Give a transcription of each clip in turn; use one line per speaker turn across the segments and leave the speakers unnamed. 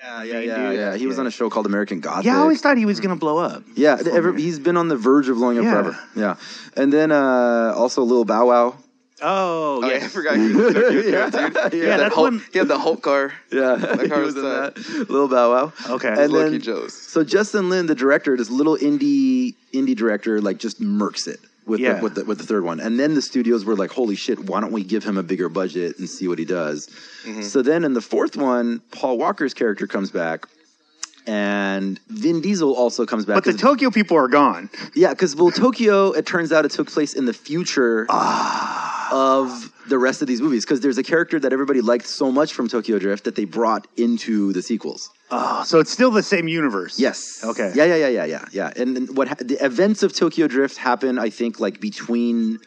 Yeah, yeah, yeah, yeah. He was on a show called American Gothic.
Yeah, I always thought he was gonna blow up.
Yeah, he's been on the verge of blowing up
Yeah.
forever. Yeah, and then uh, also Lil Bow Wow.
Oh,
Oh, yeah. I forgot he was Drift, dude.
yeah,
Yeah,
that Hulk,
when-
he had the Hulk car.
yeah.
That car
was
was
in
tight.
that. Lil Bow Wow.
Okay.
And
Lucky
then,
Joe's.
so Justin Lin, the director, this little indie indie director, like just murks it with
Yeah.
the, with the with the third one. And then the studios were like, "Holy shit! Why don't we give him a bigger budget and see what he does?"
Mm-hmm.
So then in the fourth one, Paul Walker's character comes back. And Vin Diesel also comes back.
But the Tokyo people are gone.
Yeah, because well, Tokyo. It turns out it took place in the future of the rest of these movies. Because there's a character that everybody liked so much from Tokyo Drift that they brought into the sequels.
Oh, so it's still the same universe.
Yes.
Okay.
Yeah, yeah, yeah, yeah, yeah, yeah. And, then what ha- the events of Tokyo Drift happen? I think like between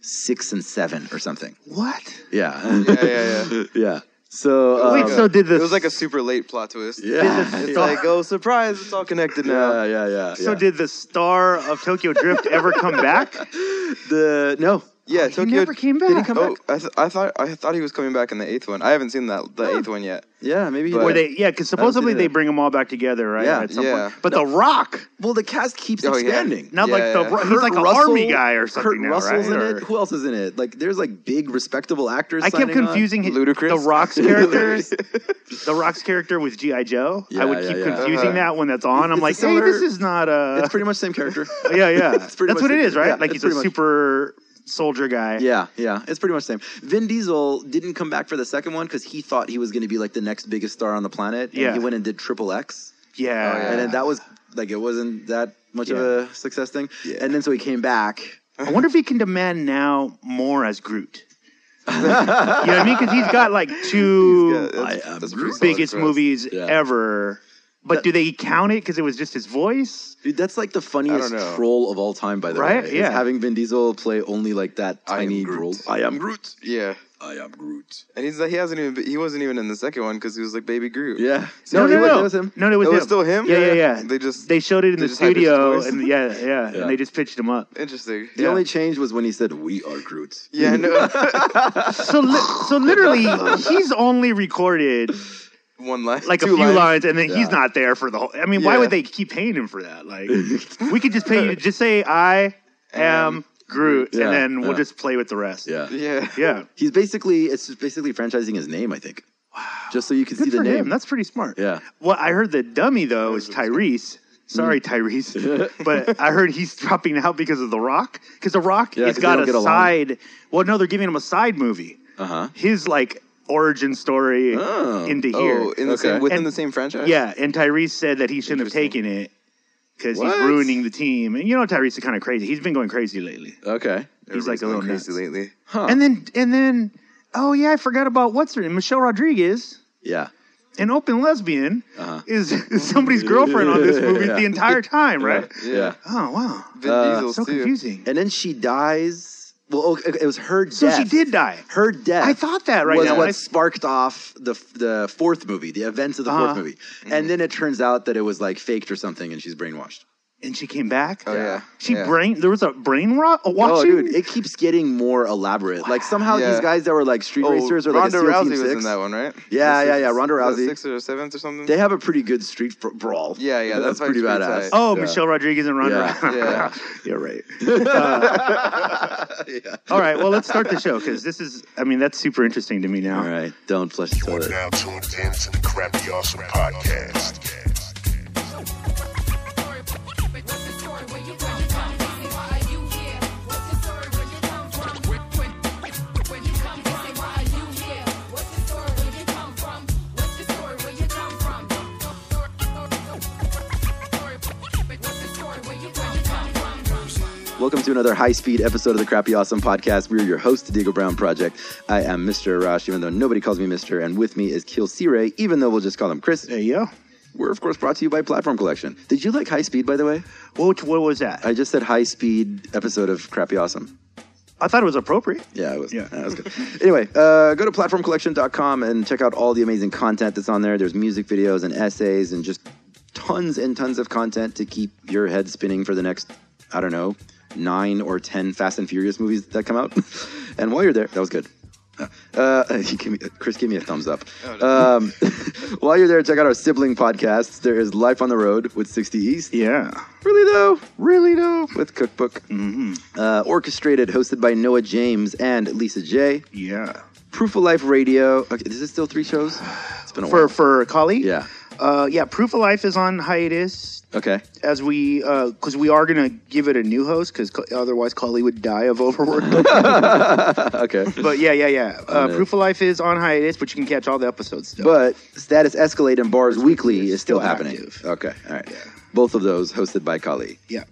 six and seven or something.
What?
Yeah.
Yeah, yeah, yeah.
yeah. So
Wait,
um,
so did the
It was like a super late plot twist.
yeah,
It's
yeah,
like, oh, surprise, it's all connected now.
yeah, yeah, yeah.
so
yeah.
did the star of Tokyo Drift ever come back?
the no?
Yeah,
He
Tokyo.
never came back.
Did he come
Oh,
back?
I, th- I thought I thought he was coming back in the eighth one. I haven't seen that the eighth one yet.
Yeah, maybe. He
Where they, yeah, because supposedly they bring them all back together, right?
Yeah.
At some
Yeah.
point. But The Rock,
Well, the cast keeps
Oh, yeah.
expanding.
not
Yeah,
like the
yeah.
He's
Kurt
like an
Russell-
army guy or something
Kurt
now,
Russell's
right?
in
Or-
it. Who else is in it? Like, there's like big respectable actors.
I kept
signing on.
confusing his,
Ludacris?
the Rock's characters, the Rock's character with GI Joe.
Yeah,
I would keep
yeah.
confusing
Uh-huh.
that when that's on. I'm like,
similar-
hey, this is not a.
It's pretty much the same character.
yeah, yeah. That's what it is, right? like
it's
he's a super soldier guy.
Yeah, yeah, it's pretty much the same. Vin Diesel didn't come back for the second one because he thought he was going to be like the next biggest star on the planet. And
Yeah.
he went and did Triple X,
Yeah.
Oh, yeah.
and then that was like it wasn't that much of a success thing.
Yeah.
And then so he came back.
I wonder if he can demand now more as Groot. you know what I mean? Because he's got like two
Yeah, that's,
I
that's a pretty solid
biggest movies
Yeah.
ever. But do they count it because it was just his voice?
Dude, that's like the funniest
know.
troll of all time, by the
Right?
way. is
Yeah.
having Vin Diesel play only like that
I am
tiny
Groot.
role. I am Groot.
Yeah,
I am Groot.
and he's like, he hasn't even he wasn't even in the second one because he was like Baby Groot.
Yeah.
No, no,
he
no,
was-
no.
It was him.
No, it was
It
him.
was still him?
Yeah, yeah,
Yeah.
yeah.
They just-
they showed it in the
just hyped his
studio, and yeah, yeah,
Yeah.
and they just pitched him up.
Interesting.
The
Yeah.
only change was when he said, "We are Groot."
Yeah, no.
So, li- so literally, he's only recorded
one line,
like a few lines, and then
Yeah.
he's not there for the whole. I mean, why would they keep paying him for that? Like, we could just pay you. Just say I am Groot,
Yeah,
and then we'll
yeah.
just play with the rest.
Yeah.
Yeah,
yeah.
He's basically it's just basically franchising his name, I think. Wow. Just so you can
Good
see the name.
him. That's pretty smart.
Yeah.
Well, I heard the dummy though is Tyrese. Sorry,
Hmm.
Tyrese, but I heard he's dropping out because of The Rock. Because The Rock
Yeah,
has
'cause they
got a side. Well, no, they're giving him a side movie.
Uh-huh.
His like origin story
Oh.
into here.
Oh, in the
Okay.
same within
And-
the same franchise.
Yeah, and Tyrese said that he shouldn't have taken it because he's ruining the team. And you know, Tyrese is kind of crazy. He's been going crazy lately.
Okay.
He's like a little
crazy
nuts.
lately.
Huh.
And then, and then, oh yeah, I forgot about what's her name, Michelle Rodriguez.
yeah.
An open lesbian
Uh-huh.
is, is somebody's girlfriend on this movie
Yeah.
the entire time, right?
Yeah.
Oh wow,
Vin
Uh,
Diesel
so
too.
confusing.
And then she dies. Well, okay, it was her death.
So she did die.
Her death.
I thought that right
was
now.
what
I-
sparked off the the fourth movie, the events of the
Uh-huh.
fourth movie, and then it turns out that it was like faked or something, and she's brainwashed.
And she came back.
Oh yeah,
She
yeah.
brain. There was a brain rot. A
Oh, dude, it keeps getting more elaborate. Like somehow
Yeah.
these guys that were like street
Oh,
racers or like
Ronda
a SEAL
Rousey
Team
was
Six,
in that one, right?
Yeah,
The
yeah, yeah, Ronda Rousey.
sixth or seventh or something.
they have a pretty good street br- brawl.
Yeah, yeah, that's
pretty
pretty
badass.
tight.
oh,
Yeah.
Michelle Rodriguez and Ronda.
Yeah.
Yeah.
You're right.
yeah.
Uh, all right, well, let's start the show because this is. I mean, that's super interesting to me now.
All right, don't flush the
You're
toilet.
now tuned in to the Crappy Awesome Podcast.
Welcome to another high-speed episode of the Crappy Awesome Podcast. We're your host, the Diego Brown Project. I am Mr. Arash, even though nobody calls me Mr. And with me is Kiel Sire, even though we'll just call him Chris.
There you go.
We're of course brought to you by Platform Collection. Did you like High Speed, by the way?
What, what was that?
I just said High Speed episode of Crappy Awesome.
I thought it was appropriate.
Yeah, it was.
Yeah.
that was good. anyway, uh, go to platformcollection.com and check out all the amazing content that's on there. There's music videos and essays and just tons and tons of content to keep your head spinning for the next, I don't know, nine or ten Fast and Furious movies that come out. and while you're there, that was good. Uh, he me, Chris, give me a thumbs up. Um, while you're there, check out our sibling podcasts. There is Life on the Road with 60 East.
Yeah.
Really though,
Really though.
with Cookbook. Uh, orchestrated, hosted by Noah James and Lisa J.
Yeah.
Proof of Life Radio. Okay, is this still three shows? It's been a
For
while.
for Kali.
Yeah.
Uh, yeah. Proof of Life is on hiatus
Okay.
as we because we are gonna give it a new host because otherwise Kali would die of overwork.
okay.
but yeah, yeah, yeah. Uh, Proof of Life is on hiatus, but you can catch all the episodes still.
But Status Escalate and Bars Weekly is still
still
happening.
active.
Okay. All right. Both of those hosted by Kali.
yeah.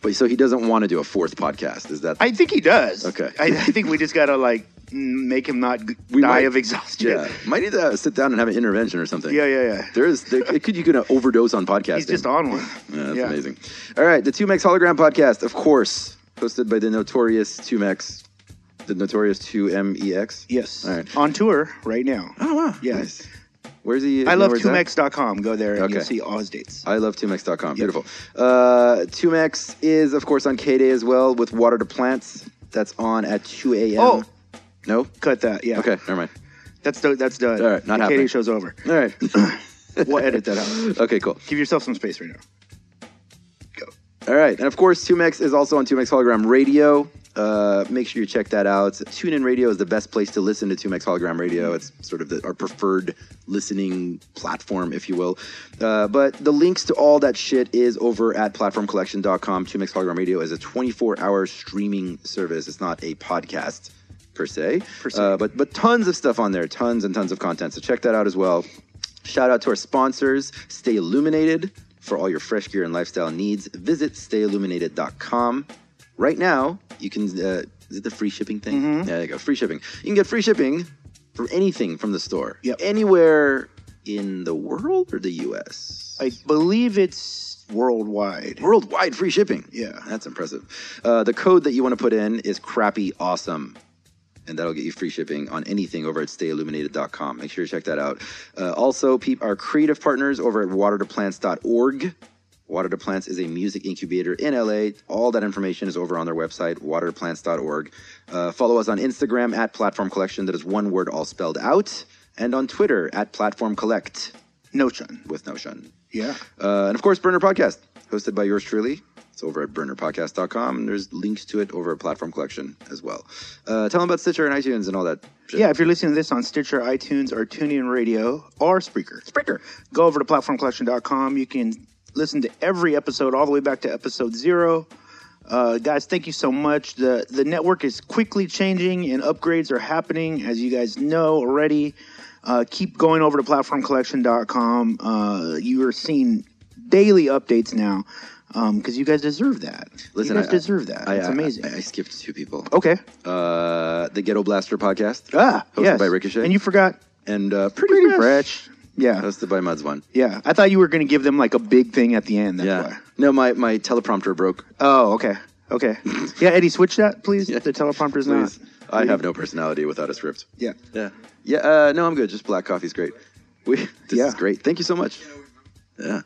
But so he doesn't want to do a fourth podcast. Is that?
I think he does.
Okay.
I, I think we just gotta like make him not
We
die
might-
of exhaustion.
yeah. Might need to sit down and have an intervention or something.
yeah, yeah, yeah.
There is. There, it could you could overdose on podcasting.
He's just on one.
Yeah, that's
Yeah.
amazing. All right, the Two Mex Hologram Podcast, of course, hosted by the notorious Two Mex, the notorious Two M E X.
Yes.
All right.
On tour right now.
Oh wow.
Yeah.
Nice. Where's he?
I love
where's that?
2mex.com. Go there and
Okay.
you'll see all his dates.
I love 2mex.com. Beautiful. Uh, 2mex is, of course, on KDAY as well with Water to Plants. That's on at 2 a.m.
Oh.
No?
Cut that. Yeah.
Okay, never mind.
That's do- that's done.
All right, not
the
happening.
KD show's over.
All right.
We'll edit that out.
okay, cool.
Give yourself some space right now. Go.
All right. And of course, 2mex is also on 2mex Hologram Radio. Uh, make sure you check that out. TuneIn Radio is the best place to listen to 2mex Hologram Radio. It's sort of the, our preferred listening platform, if you will. Uh, but the links to all that shit is over at platformcollection.com. 2mex Hologram Radio is a 24 hour streaming service. It's not a podcast per se.
Per se.
Uh, but, but tons of stuff on there, tons and tons of content. So check that out as well. Shout out to our sponsors, Stay Illuminated. For all your fresh gear and lifestyle needs, visit stayilluminated.com. Right now, you can, uh, is it the free shipping thing?
Mm-hmm.
Yeah, there you go, free shipping. You can get free shipping for anything from the store.
Yep.
Anywhere in the world or the US?
I believe it's worldwide.
Worldwide free shipping.
Yeah.
That's impressive. Uh, the code that you want to put in is crappy awesome. And that'll get you free shipping on anything over at stayilluminated.com. Make sure you check that out. Uh, also, peep our creative partners over at watertoplants.org. Water to Plants is a music incubator in LA. All that information is over on their website, watertoplants.org. Uh, follow us on Instagram at Platform Collection. That is one word all spelled out. And on Twitter at Platform Collect
Notion.
with no shun.
Yeah.
Uh, and of course, Burner Podcast, hosted by yours truly. It's over at burnerpodcast.com. And there's links to it over at Platform Collection as well. Uh, tell them about Stitcher and iTunes and all that shit.
Yeah, if you're listening to this on Stitcher, iTunes, or TuneIn Radio, or Spreaker, Spreaker, go over to platformcollection.com. You can listen to every episode all the way back to episode zero. Uh, guys, thank you so much. The the network is quickly changing and upgrades are happening, as you guys know already. Uh, keep going over to platformcollection.com. Uh, you are seeing daily updates now because you guys deserve that.
Listen,
you guys
I-
deserve that.
I,
it's
I-
amazing.
I, I skipped two people.
okay.
Uh, the Ghetto Blaster Podcast,
Ah,
hosted
yes.
by Ricochet.
And you forgot
and uh, Pretty,
Pretty
Fresh,
Fresh. Yeah.
hosted by Muds One.
Yeah, I thought you were going to give them like a big thing at the end. That's
Yeah.
why.
No, my, my teleprompter broke.
Oh, okay, okay. yeah, Eddie, switch that, please.
Yeah.
The teleprompter's not.
I have no personality without a script.
Yeah.
Yeah. Yeah. Uh, no, I'm good. Just black coffee's great. We, this
Yeah.
is great. Thank you so much. Yeah.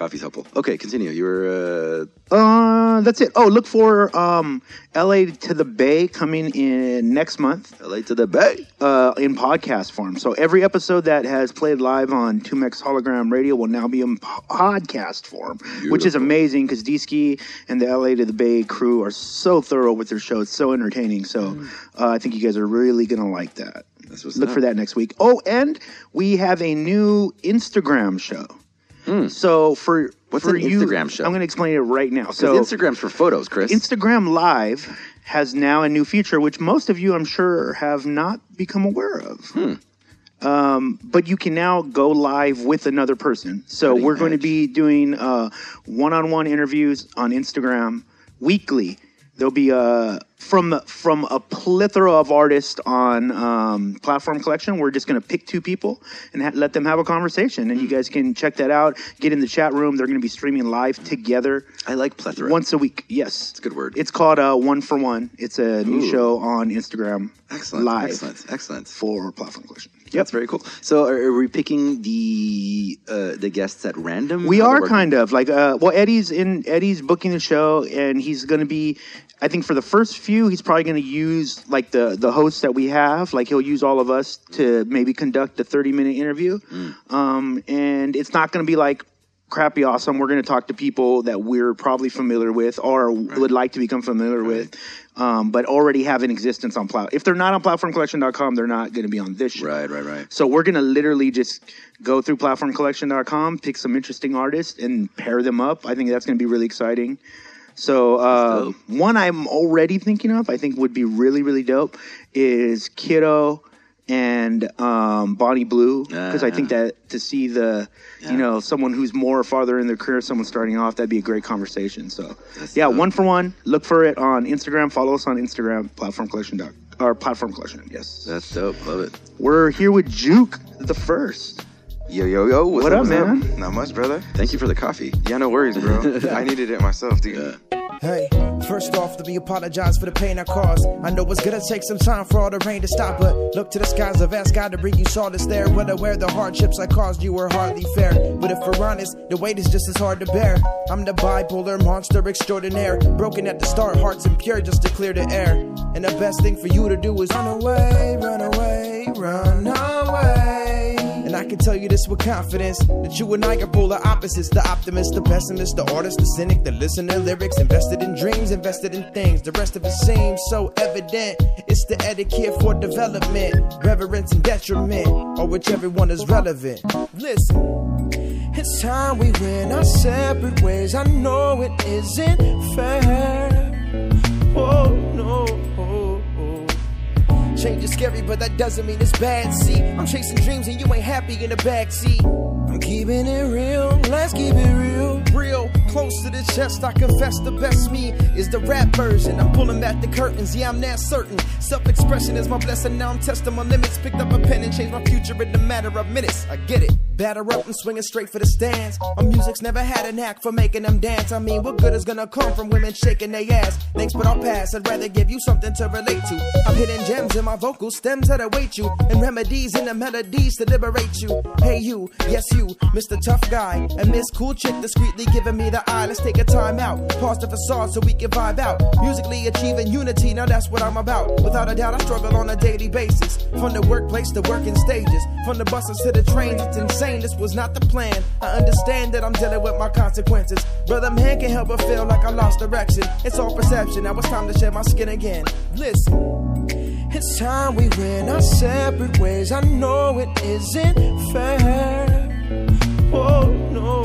Coffee's helpful. Okay, continue. You were.
Uh, that's it. Oh, look for um, L.A. to the Bay coming in next month
Uh, LA to the Bay.
uh, in podcast form. So every episode that has played live on 2Mex Hologram Radio will now be in podcast form, which is amazing because D-Ski and the L.A. to the Bay crew are so thorough with their show. It's so entertaining. So
Mm.
uh, I think you guys are really going to like that.
That's what's
Look
up.
for that next week. Oh, and we have a new Instagram show. So for.
What's
for
an
you,
Instagram show?
I'm going to explain it right now. So
Instagram's for photos, Chris.
Instagram Live has now a new feature, which most of you, I'm sure, have not become aware of.
Hmm.
Um, but you can now go live with another person. So
Cutting
we're going to be doing uh, one-on-one interviews on Instagram weekly. There'll be uh, from from a plethora of artists on um, Platform Collection. We're just going to pick two people and ha- let them have a conversation, and you guys can check that out. Get in the chat room. They're going to be streaming live together
I like plethora.
once a week. Yes,
It's a good word.
It's called uh, One for One. It's a new
Ooh.
show on Instagram
excellent.
live
Excellent. Excellent.
for Platform Collection.
That's very cool. So, are, are we picking the uh, the guests at random?
We are kind of like uh well Eddie's in Eddie's booking the show and he's going to be I think for the first few he's probably going to use like the the hosts that we have like he'll use all of us to maybe conduct a 30 minute interview.
Mm.
Um and it's not going to be like crappy awesome we're going to talk to people that we're probably familiar with or would like to become familiar with um, but already have an existence on plat if they're not on platformcollection.com they're not going to be on this show
Right, right, right.
so we're gonna literally just go through platformcollection.com, pick some interesting artists, and pair them up. I think that's gonna be really exciting. So uh, one I'm already thinking of, I think would be really really dope, is Kiddo and um, Bonnie Blue because I think that to see the you know someone who's more farther in their career, someone starting off, that'd be a great conversation. So yeah,
dope.
one for one. Look for it on Instagram. Follow us on Instagram, platform collection dot or platform collection. Yes,
That's dope. Love it.
we're here with Juke the first.
Yo, yo, yo. What's
What up,
what's
man?
Not much, brother.
Thank you for the coffee.
Yeah, no worries, bro. I needed it myself, dude.
Hey, first off, let me apologize for the pain I caused. I know it's gonna take some time for all the rain to stop, but look to the skies I've asked God to bring you solace there. Well aware the hardships I caused you were hardly fair. But if we're honest, the weight is just as hard to bear. I'm the bipolar monster extraordinaire, broken at the start, hearts impure just to clear the air. And the best thing for you to do is run away, run away, run away. I can tell you this with confidence that you and I are polar opposites the optimist, the pessimist, the artist, the cynic, the listener, lyrics, invested in dreams, invested in things. The rest of it seems so evident. It's the etiquette for development, reverence and detriment, or whichever one is relevant. Listen. It's time we went our separate ways. I know it isn't fair. Oh no. Change is scary, but that doesn't mean it's bad. See, I'm chasing dreams and you ain't happy in the backseat. I'm keeping it real, let's keep it real. Real, close to the chest, I confess the best me is the rap version. I'm pulling back the curtains, yeah, I'm that certain. Self expression is my blessing, now I'm testing my limits. Picked up a pen and changed my future in a matter of minutes. I get it. Batter up and swinging straight for the stands. My music's never had a knack for making them dance. I mean, what good is gonna come from women shaking their ass? Thanks, but I'll pass. I'd rather give you something to relate to. I'm hitting gems in my vocal stems that await you, and remedies in the melodies to liberate you. Hey, you, yes, you, Mr. Tough Guy, and Miss Cool Chick discreetly giving me the eye. Let's take a time out, pause the facade so we can vibe out. Musically achieving unity, now that's what I'm about. Without a doubt, I struggle on a daily basis. From the workplace to working stages, from the buses to the trains, it's insane. This was not the plan. I understand that I'm dealing with my consequences. Brother man can't help but feel like I lost direction. It's all perception. Now it's time to shed my skin again. Listen. It's time we went our separate ways. I know it isn't fair. Oh no.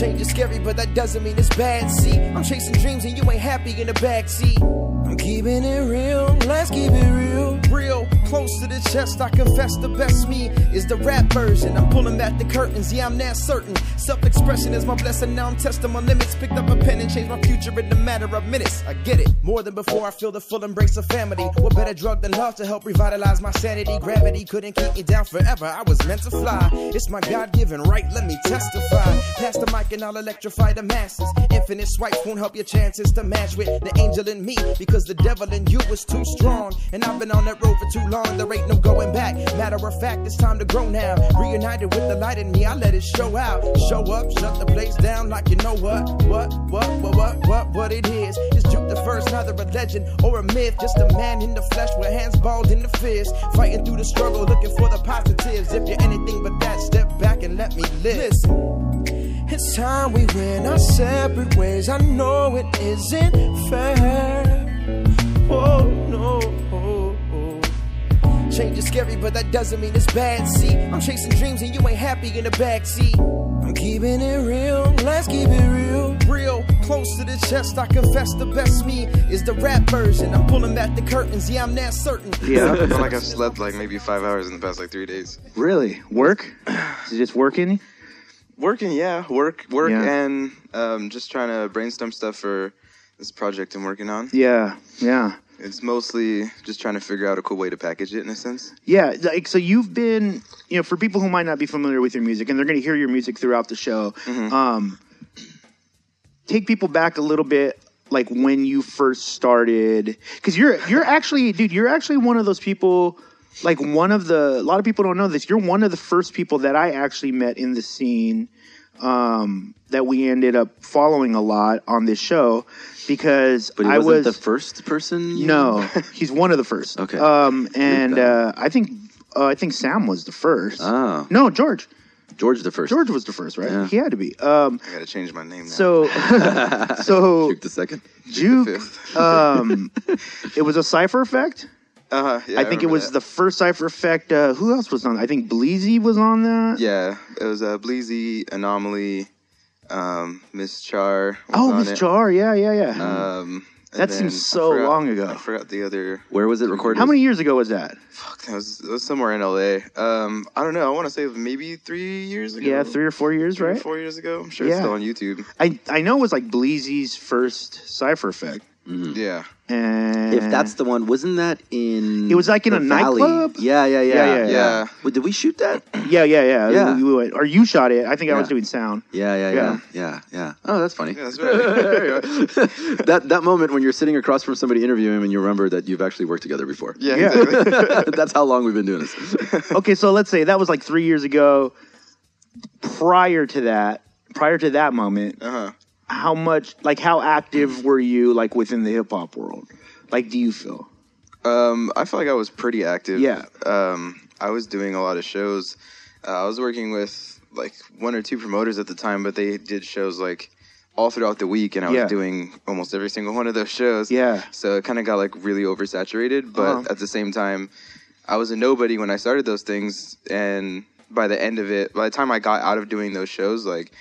Change is scary, but that doesn't mean it's bad. See, I'm chasing dreams and you ain't happy in the backseat. I'm keeping it real, let's keep it real. Real, close to the chest, I confess the best me is the rap version. I'm pulling back the curtains, yeah, I'm that certain. Self expression is my blessing, now I'm testing my limits. Picked up a pen and changed my future in a matter of minutes. I get it, more than before, I feel the full embrace of family. What better drug than love to help revitalize my sanity? Gravity couldn't keep me down forever, I was meant to fly. It's my God given right, let me testify. Pass the mic and I'll electrify the masses. Infinite swipes won't help your chances to match with the angel in me because the devil in you is too strong. And I've been on that road for too long, there ain't no going back. Matter of fact, it's time to grow now. Reunited with the light in me, I let it show out. Show up, shut the place down like you know what, what, what, what, what, what, what it is. It's Duke the first, neither a legend or a myth. Just a man in the flesh with hands balled in the fist. Fighting through the struggle, looking for the positives. If you're anything but that, step back and let me live. Listen. It's time we went our separate ways. I know it isn't fair. Oh no. Change is scary, but that doesn't mean it's bad. See, I'm chasing dreams and you ain't happy in the backseat. I'm keeping it real, let's keep it real. Real, close to the chest, I confess the best me is the rap version. I'm pulling back the curtains, yeah, I'm that certain.
Yeah, I
Yeah,
feel like I've slept like maybe five hours in the past like three days.
really. Work? Is it just working?
Working, yeah, work, work,
Yeah.
and um, just trying to brainstorm stuff for this project I'm working on.
Yeah, yeah.
It's mostly just trying to figure out a cool way to package it in a sense.
Yeah, like so you've been, you know, for people who might not be familiar with your music and they're going to hear your music throughout the show. Um, take people back a little bit, like when you first started, because you're you're actually, dude, you're actually one of those people like one of the a lot of people don't know this. You're one of the first people that I actually met in the scene um, that we ended up following a lot on this show because
But he
I
wasn't
was
the first person. you-
no, he's one of the first.
Okay.
Um, and uh, I think uh, I think Sam was the first.
Oh,
No, George.
George the first.
George was the first, right?
Yeah.
He had to be. Um,
I gotta change my name now.
so, so
Juke the second.
Juke.
fifth.
Um, it was a Cypher Effect.
Uh-huh, yeah,
I think it was
that.
the first Cypher Effect. Uh, who else was on? I think Bleezy was on that.
Yeah, it was uh, Bleezy, Anomaly, um, Miss Char. Was
Oh,
on
Miss. Char. Yeah, yeah, yeah.
Um,
That seems so
forgot-
long ago.
I forgot the other.
Where was it recorded?
How many years ago was that?
Fuck, that was, it was somewhere in LA. Um, I don't know. I want to say maybe three years ago.
Yeah, three or four years,
Three or
right?
Four years ago. I'm sure
Yeah.
it's still on YouTube.
I I know it was like Bleezy's first Cypher Effect,
Yeah.
and
If that's the one, wasn't that in?
It was like in
the
a
Valley?
nightclub?
Yeah, yeah, yeah,
Yeah, yeah,
yeah.
Wait, did we shoot that?
yeah, yeah, yeah,
Yeah.
We- we went- or you shot it. I think I was doing sound.
Yeah, yeah,
Yeah.
yeah, yeah, yeah. Oh, that's funny.
Yeah, that's right.
that that moment when you're sitting across from somebody interviewing him and you remember that you've actually worked together before.
yeah,
Yeah.
exactly.
that's how long we've been doing this.
Okay, so let's say that was like three years ago. Prior to that, prior to that moment,
Uh-huh.
How much, like, how active were you, like, within the hip hop world? Like, do you feel?
Um, I feel like I was pretty active.
Yeah.
Um, I was doing a lot of shows. Uh, I was working with like one or two promoters at the time, but they did shows like all throughout the week, and I
Yeah.
was doing almost every single one of those shows.
Yeah.
So it kind of got like really oversaturated, but
Uh-huh.
at the same time, I was a nobody when I started those things, and by the end of it, by the time I got out of doing those shows, like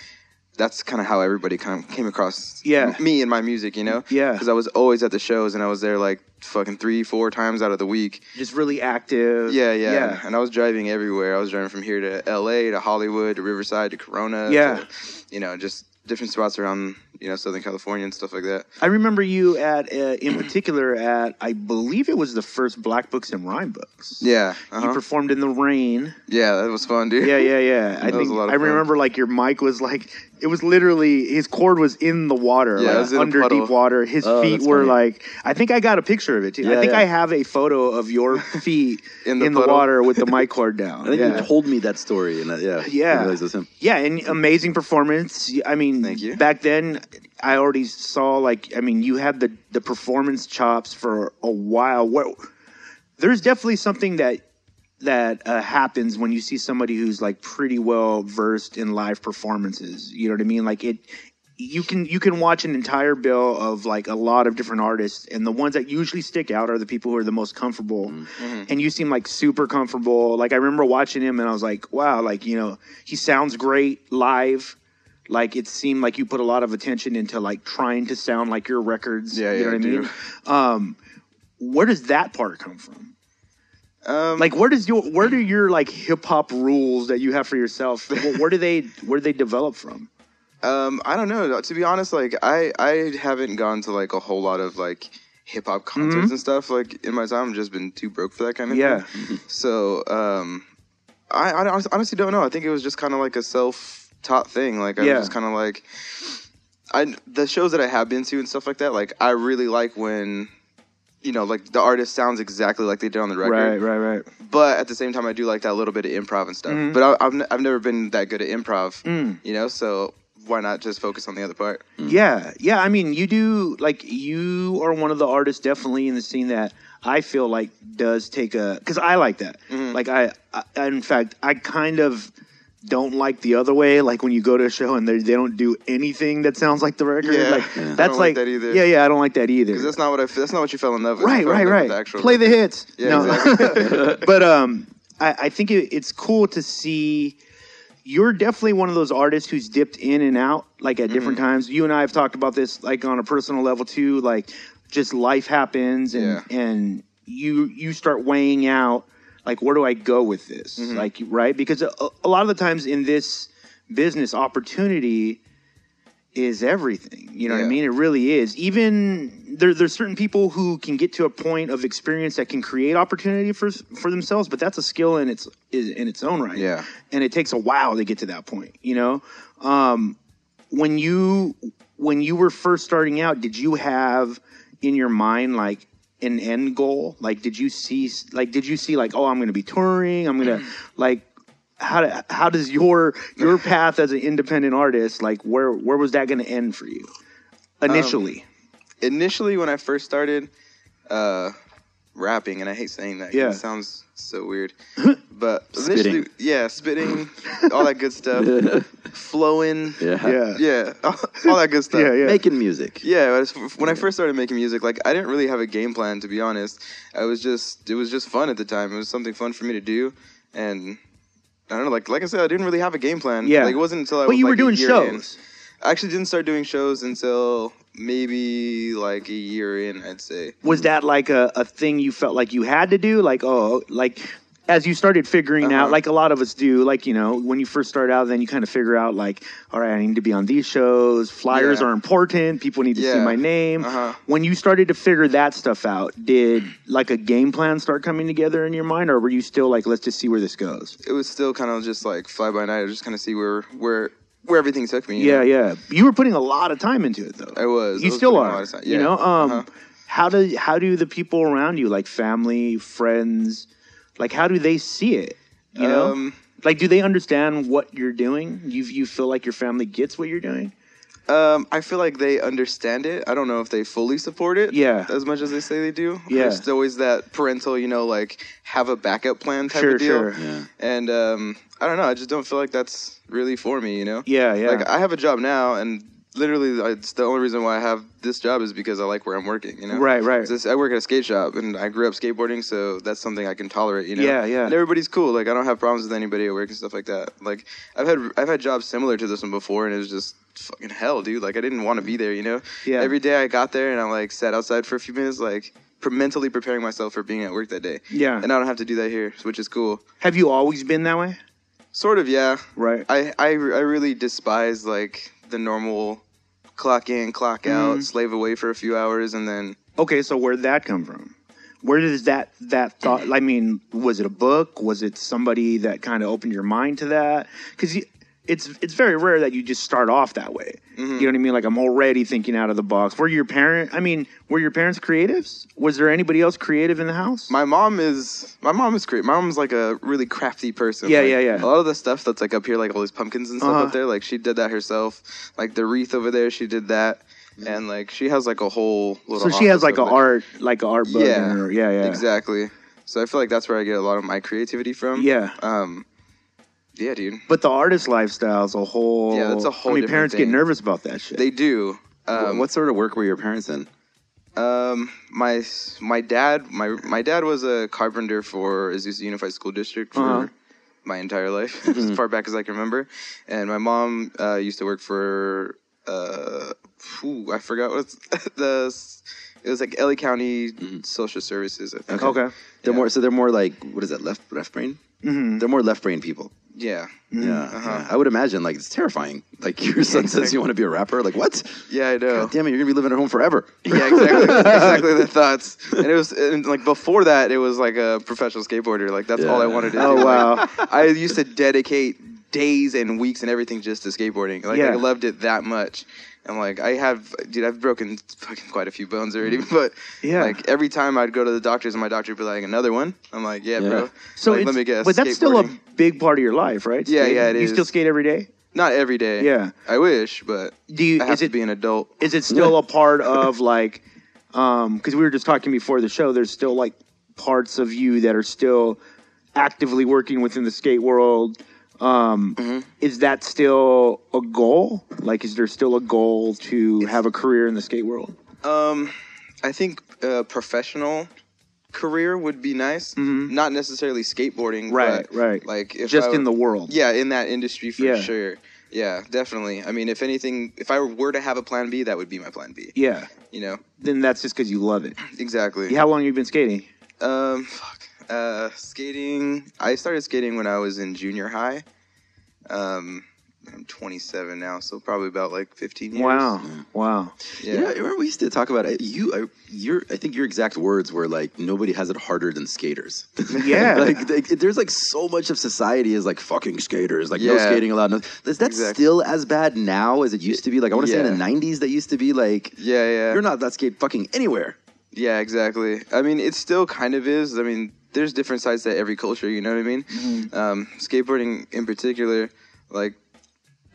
that's kind of how everybody kind of came across
Yeah.
me and my music, you know?
Yeah.
Because I was always at the shows, and I was there like fucking three, four times out of the week.
Just really active.
Yeah, yeah,
Yeah.
And I was driving everywhere. I was driving from here to L.A. to Hollywood to Riverside to Corona.
Yeah.
To, you know, just different spots around you know Southern California and stuff like that.
I remember you at, uh, in particular, at, I believe it was the first Black Books and Rhyme Books.
Yeah.
You
Uh-huh.
performed in the rain.
yeah, that was fun, dude.
Yeah, yeah, yeah. I think
a lot of
I remember like your mic was like it was literally his cord was in the water,
Yeah,
like,
it was in
under deep water. His
Oh,
feet were
funny.
like I think I got a picture of it too. I think
yeah.
I have a photo of your feet
In
in
the
the, water with the mic cord down.
I think
yeah.
you told me that story, and that, yeah,
Yeah.
it was him.
Yeah, and amazing performance. I mean,
Thank you.
back then I already saw like I mean, you had the the performance chops for a while. What there's definitely something that that uh, happens when you see somebody who's like pretty well versed in live performances. You know what I mean? Like it you can you can watch an entire bill of like a lot of different artists and the ones that usually stick out are the people who are the most comfortable. And you seem like super comfortable. Like i remember watching him and i was like wow like you know he sounds great live. Like it seemed like you put a lot of attention into like trying to sound like your records.
Yeah,
you
yeah,
know
I
what i mean? Um where does that part come from
Um,
like where does your where do your like hip hop rules that you have for yourself wh- where do they where do they develop from
um, I don't know. To be honest, like I I haven't gone to like a whole lot of like hip hop concerts and stuff. Like in my time, I've just been too broke for that kind of
Yeah.
thing. So um, I I honestly don't know. I think it was just kind of like a self taught thing. Like I
Yeah.
was just kind of like I the shows that I have been to and stuff like that. Like I really like when. You know, like the artist sounds exactly like they did on the record.
right right right.
but at the same time, I do like that little bit of improv and stuff.
Mm-hmm.
But I, I've, n- I've never been that good at improv,
Mm.
you know. So why not just focus on the other part?
Yeah, yeah. I mean, you do like you are one of the artists definitely in the scene that I feel like does take a because I like that.
Mm-hmm.
Like I, I, in fact, I kind of don't like the other way. Like when you go to a show and they they don't do anything that sounds like the record.
Yeah.
like
Yeah. I
that's
don't
like
like that either.
yeah, yeah. I don't like that either.
Because that's not what I. That's not what you fell in love with.
Right, right, right.
the actual
Play the hits.
Yeah,
no.
exactly.
but um, I, I think it, it's cool to see. You're definitely one of those artists who's dipped in and out, like at different
Mm-hmm.
times. You and I have talked about this, like on a personal level too. Like, just life happens, and
Yeah.
and you you start weighing out, like, where do I go with this?
Mm-hmm.
Like, right? Because a, a lot of the times in this business, opportunity is everything. You know what I mean? It really is. Even there, there's certain people who can get to a point of experience that can create opportunity for for themselves, but that's a skill in its is- in its own right.
Yeah.
and it takes a while to get to that point. You know, um, when you when you were first starting out, did you have in your mind like an end goal? Like, did you see like did you see like oh I'm going to be touring? I'm going to like how do, how does your your path as an independent artist like where where was that going to end for you initially?
Initially, when I first started uh, rapping, and I hate saying that.
Yeah.
It sounds so weird. But
Spitting.
yeah, spitting, all that good stuff, flowing,
Yeah.
yeah.
yeah, all that good stuff.
Yeah, yeah.
Making music.
Yeah, when I first started making music, like I didn't really have a game plan to be honest. I was just it was just fun at the time. It was something fun for me to do, and I don't know, like like I said, I didn't really have a game plan.
Yeah.
like it wasn't until I
But
was
you were
like, a
doing
year in.
shows.
I actually didn't start doing shows until maybe like a year in, I'd say.
Was that like a, a thing you felt like you had to do? Like, oh, like as you started figuring out,
Uh-huh.
like a lot of us do, like, you know, when you first start out, then you kind of figure out, like, all right, I need to be on these shows. Flyers
Yeah.
are important. People need to see my name.
Uh-huh.
When you started to figure that stuff out, did like a game plan start coming together in your mind, or were you still like, let's just see where this goes?
It was still kind of just like fly by night. Just kind of see where where where everything took me.
Yeah,
know?
yeah. You were putting a lot of time into it, though.
I was. I
You
was
still are.
time-
You know, um,
Uh-huh.
how do how do the people around you, like family, friends, like how do they see it? You know,
Um,
like do they understand what you're doing? You you feel like your family gets what you're doing?
Um, I feel like they understand it. I don't know if they fully support it.
Yeah.
As much as they say they do.
Yeah.
There's always that parental, you know, like have a backup plan type
Sure,
of deal.
sure.
Yeah.
And um, I don't know. I just don't feel like that's really for me. You know.
Yeah, yeah.
Like I have a job now, and literally, it's the only reason why I have this job is because I like where I'm working. You know.
Right, right.
Just- I work at a skate shop, and I grew up skateboarding, so that's something I can tolerate. You know.
Yeah, yeah.
And everybody's cool. Like I don't have problems with anybody at work and stuff like that. Like I've had I've had jobs similar to this one before, and it was just fucking hell, dude. Like I didn't want to be there. You know.
Yeah.
Every day I got there, and I like sat outside for a few minutes, like mentally preparing myself for being at work that day.
Yeah.
And I don't have to do that here, which is cool.
Have you always been that way?
Sort of, yeah.
Right.
I, I, I really despise like the normal clock in, clock out,
Mm-hmm.
slave away for a few hours, and then
Okay, so where'd that come from? Where does that that thought? I mean, was it a book? Was it somebody that kind of opened your mind to that? Because it's it's very rare that you just start off that way. You know what I mean? Like I'm already thinking out of the box. Were your parent? I mean, were your parents creatives? Was there anybody else creative in the house?
my mom is my mom is great. My mom's like a really crafty person.
Yeah,
Like,
yeah, yeah.
A lot of the stuff that's like up here, like all these pumpkins and stuff
Uh-huh.
up there, like she did that herself. Like the wreath over there, she did that, and like she has like a whole little.
so she has like
an
art, like an art book.
Yeah,
in her. yeah, yeah,
exactly. So I feel like that's where I get a lot of my creativity from.
Yeah.
Um. Yeah, dude.
But the artist lifestyle is a whole.
Yeah, that's a whole
I mean, parents get nervous about that shit.
They do.
Um, what sort of work were your parents in?
Um, my my dad my my dad was a carpenter for Azusa Unified School District for
Uh-huh.
my entire life, as far back as I can remember. And my mom uh, used to work for uh, whew, I forgot what's the it was like LA County Social Services. I think.
okay.
They're
Yeah.
more so they're more like what is that left left brain?
Mm-hmm.
They're more left brain people.
Yeah,
Yeah,
Uh-huh.
yeah. I would imagine like it's terrifying. Like your son says you want to be a rapper. Like what?
yeah, I know.
God damn it, you're gonna be living at home forever.
Yeah, exactly. exactly the thoughts. And it was and like before that, it was like a professional skateboarder. Like that's all I
Yeah.
wanted to
Oh,
do.
Oh wow.
Like, I used to dedicate days and weeks and everything just to skateboarding. Like
Yeah.
I loved it that much. And like I have, dude, I've broken fucking quite a few bones already. But
Yeah.
like every time I'd go to the doctors and my doctor would be like, another one. I'm like, yeah,
Yeah.
bro.
So
like, let me guess.
but that's still a big part of your life, right?
Yeah,
Skating?
yeah, it
you
is.
still skate every day.
not every day.
Yeah.
I wish, but
Do you?
I have
Is
to
it
be an adult.
is it still a part of like? Um, because we were just talking before the show. There's still like parts of you that are still actively working within the skate world. Um,
Mm-hmm.
is that still a goal? Like, is there still a goal to have a career in the skate world?
Um, I think a professional career would be nice. Not necessarily skateboarding,
Mm-hmm. Right,
but,
right.
Like if
Just
I-
in the world.
yeah, in that industry for
Yeah.
sure. Yeah, definitely. I mean, if anything, if I were to have a plan B, that would be my plan B.
Yeah.
You know,
Then that's just because you love it.
exactly.
How long have you been skating?
Um, fuck. Uh, skating. I started skating when I was in junior high. Um, I'm 27 now, so probably about like 15 years.
Wow. Wow.
Yeah.
Yeah, I remember we used to talk about it. You, I, your, I think your exact words were like, "Nobody has it harder than skaters."
Yeah.
like, like, there's like so much of society is like fucking skaters, like no skating allowed. No, is that
Exactly.
still as bad now as it used to be? Like I want to say in the '90s, that used to be like,
Yeah, yeah.
you're not that skate fucking anywhere.
Yeah, exactly. I mean, it still kind of is. I mean, there's different sides to every culture. You know what I mean? Um, skateboarding in particular, like.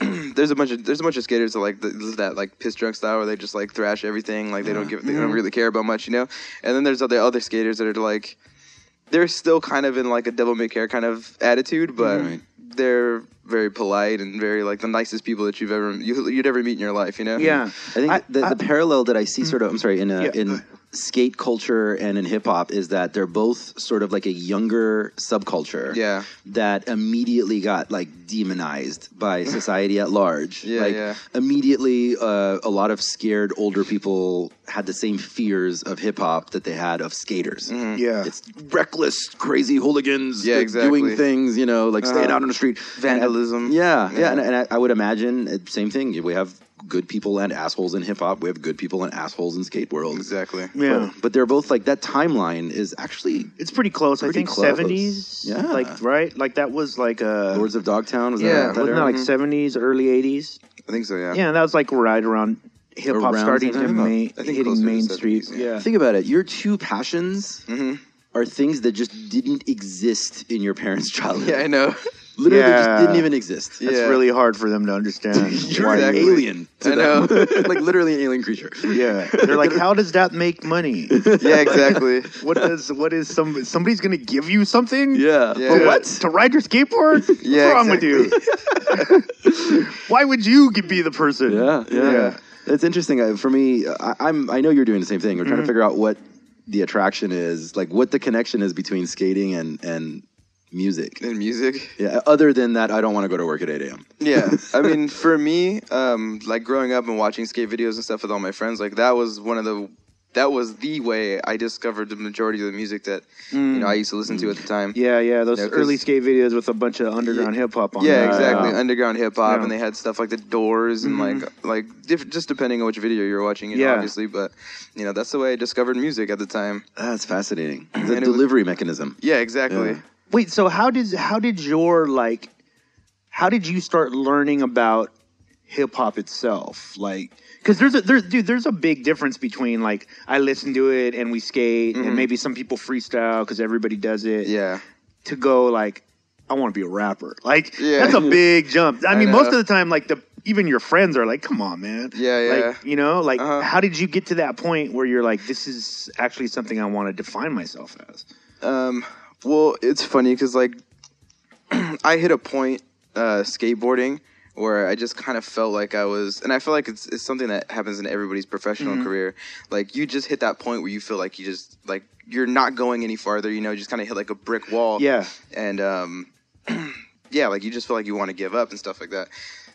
there's a bunch of there's a bunch of skaters that like the, that like piss drunk style where they just like thrash everything like they don't give they don't really care about much you know and then there's other other skaters that are like they're still kind of in like a devil may care kind of attitude but
Right.
they're very polite and very like the nicest people that you've ever you, you'd ever meet in your life you know
Yeah.
I think
I-
the,
I-
the parallel that I see sort of, I'm sorry, in uh,
Yeah.
in skate culture and in hip hop is that they're both sort of like a younger subculture.
Yeah.
That immediately got like demonized by society at large.
Yeah,
like
yeah.
immediately, uh, a lot of scared older people had the same fears of hip hop that they had of skaters.
Yeah.
It's reckless, crazy hooligans
Yeah,
like,
exactly.
doing things, you know, like staying
Uh-huh.
out on the street.
Vandalism.
Yeah, yeah,
Yeah.
and, and I, I would imagine uh, same thing. We have good people and assholes in hip hop. We have good people and assholes in skate world.
exactly
yeah.
But, but they're both like that timeline is actually
It's pretty close. I think seventies.
Yeah.
Like right. Like that was like uh
Lords of Dogtown. Was
Yeah,
that, that
wasn't that like seventies, early eighties?
i think so yeah
Yeah, that was like right around hip hop starting to
time?
main,
I think closer
hitting Main
70s,
Street.
yeah.
Yeah.
Think about it. Your two passions
Mhm.
are things that just didn't exist in your parents' childhood.
yeah i know
Literally
Yeah.
just didn't even exist.
That's
Yeah.
really hard for them to understand.
You're an alien.
I know.
like literally an alien creature.
Yeah, they're like, how does that make money?
yeah exactly
What does what is some somebody's gonna give you something?
Yeah.
Yeah.
What?
to ride your skateboard? What's
Yeah,
wrong with you? Why would you be the person?
Yeah, yeah.
Yeah.
It's interesting uh, for me. I, I'm. I know you're doing the same thing. We're
Mm-hmm.
trying to figure out what the attraction is, like what the connection is between skating and and music.
in music
Yeah. Other than that, I don't want to go to work at 8 a.m.
yeah i mean for me um like growing up and watching skate videos and stuff with all my friends like that was one of the that was the way i discovered the majority of the music that you know i used to listen to at the time
Mm. Yeah, yeah, those
Yeah, 'cause-
early skate videos with a bunch of underground hip hop on
yeah,
there.
exactly.
Yeah.
Underground hip hop,
Yeah.
and they had stuff like the Doors and like like diff- just depending on which video you're watching, you know,
Yeah.
obviously. But you know, that's the way I discovered music at the time.
That's fascinating. The
And it was-
delivery mechanism.
Yeah, exactly.
Wait, so how did how did your like how did you start learning about hip hop itself? Like cuz there's a there's dude there's a big difference between like I listen to it and we skate and maybe some people freestyle cuz everybody does it
Yeah,
to go like I want to be a rapper. Like
Yeah.
that's a big jump. I,
I
mean most of the time like the even your friends are like come on man.
Yeah, yeah.
Like you know like
Uh-huh.
how did you get to that point where you're like this is actually something I want to define myself as?
Um, well, it's funny because like I hit a point uh, skateboarding where I just kind of felt like I was, and I feel like it's, it's something that happens in everybody's professional career. Like you just hit that point where you feel like you just like you're not going any farther. You know, you just kind of hit like a brick wall.
Yeah.
and um, yeah, like you just feel like you want to give up and stuff like that.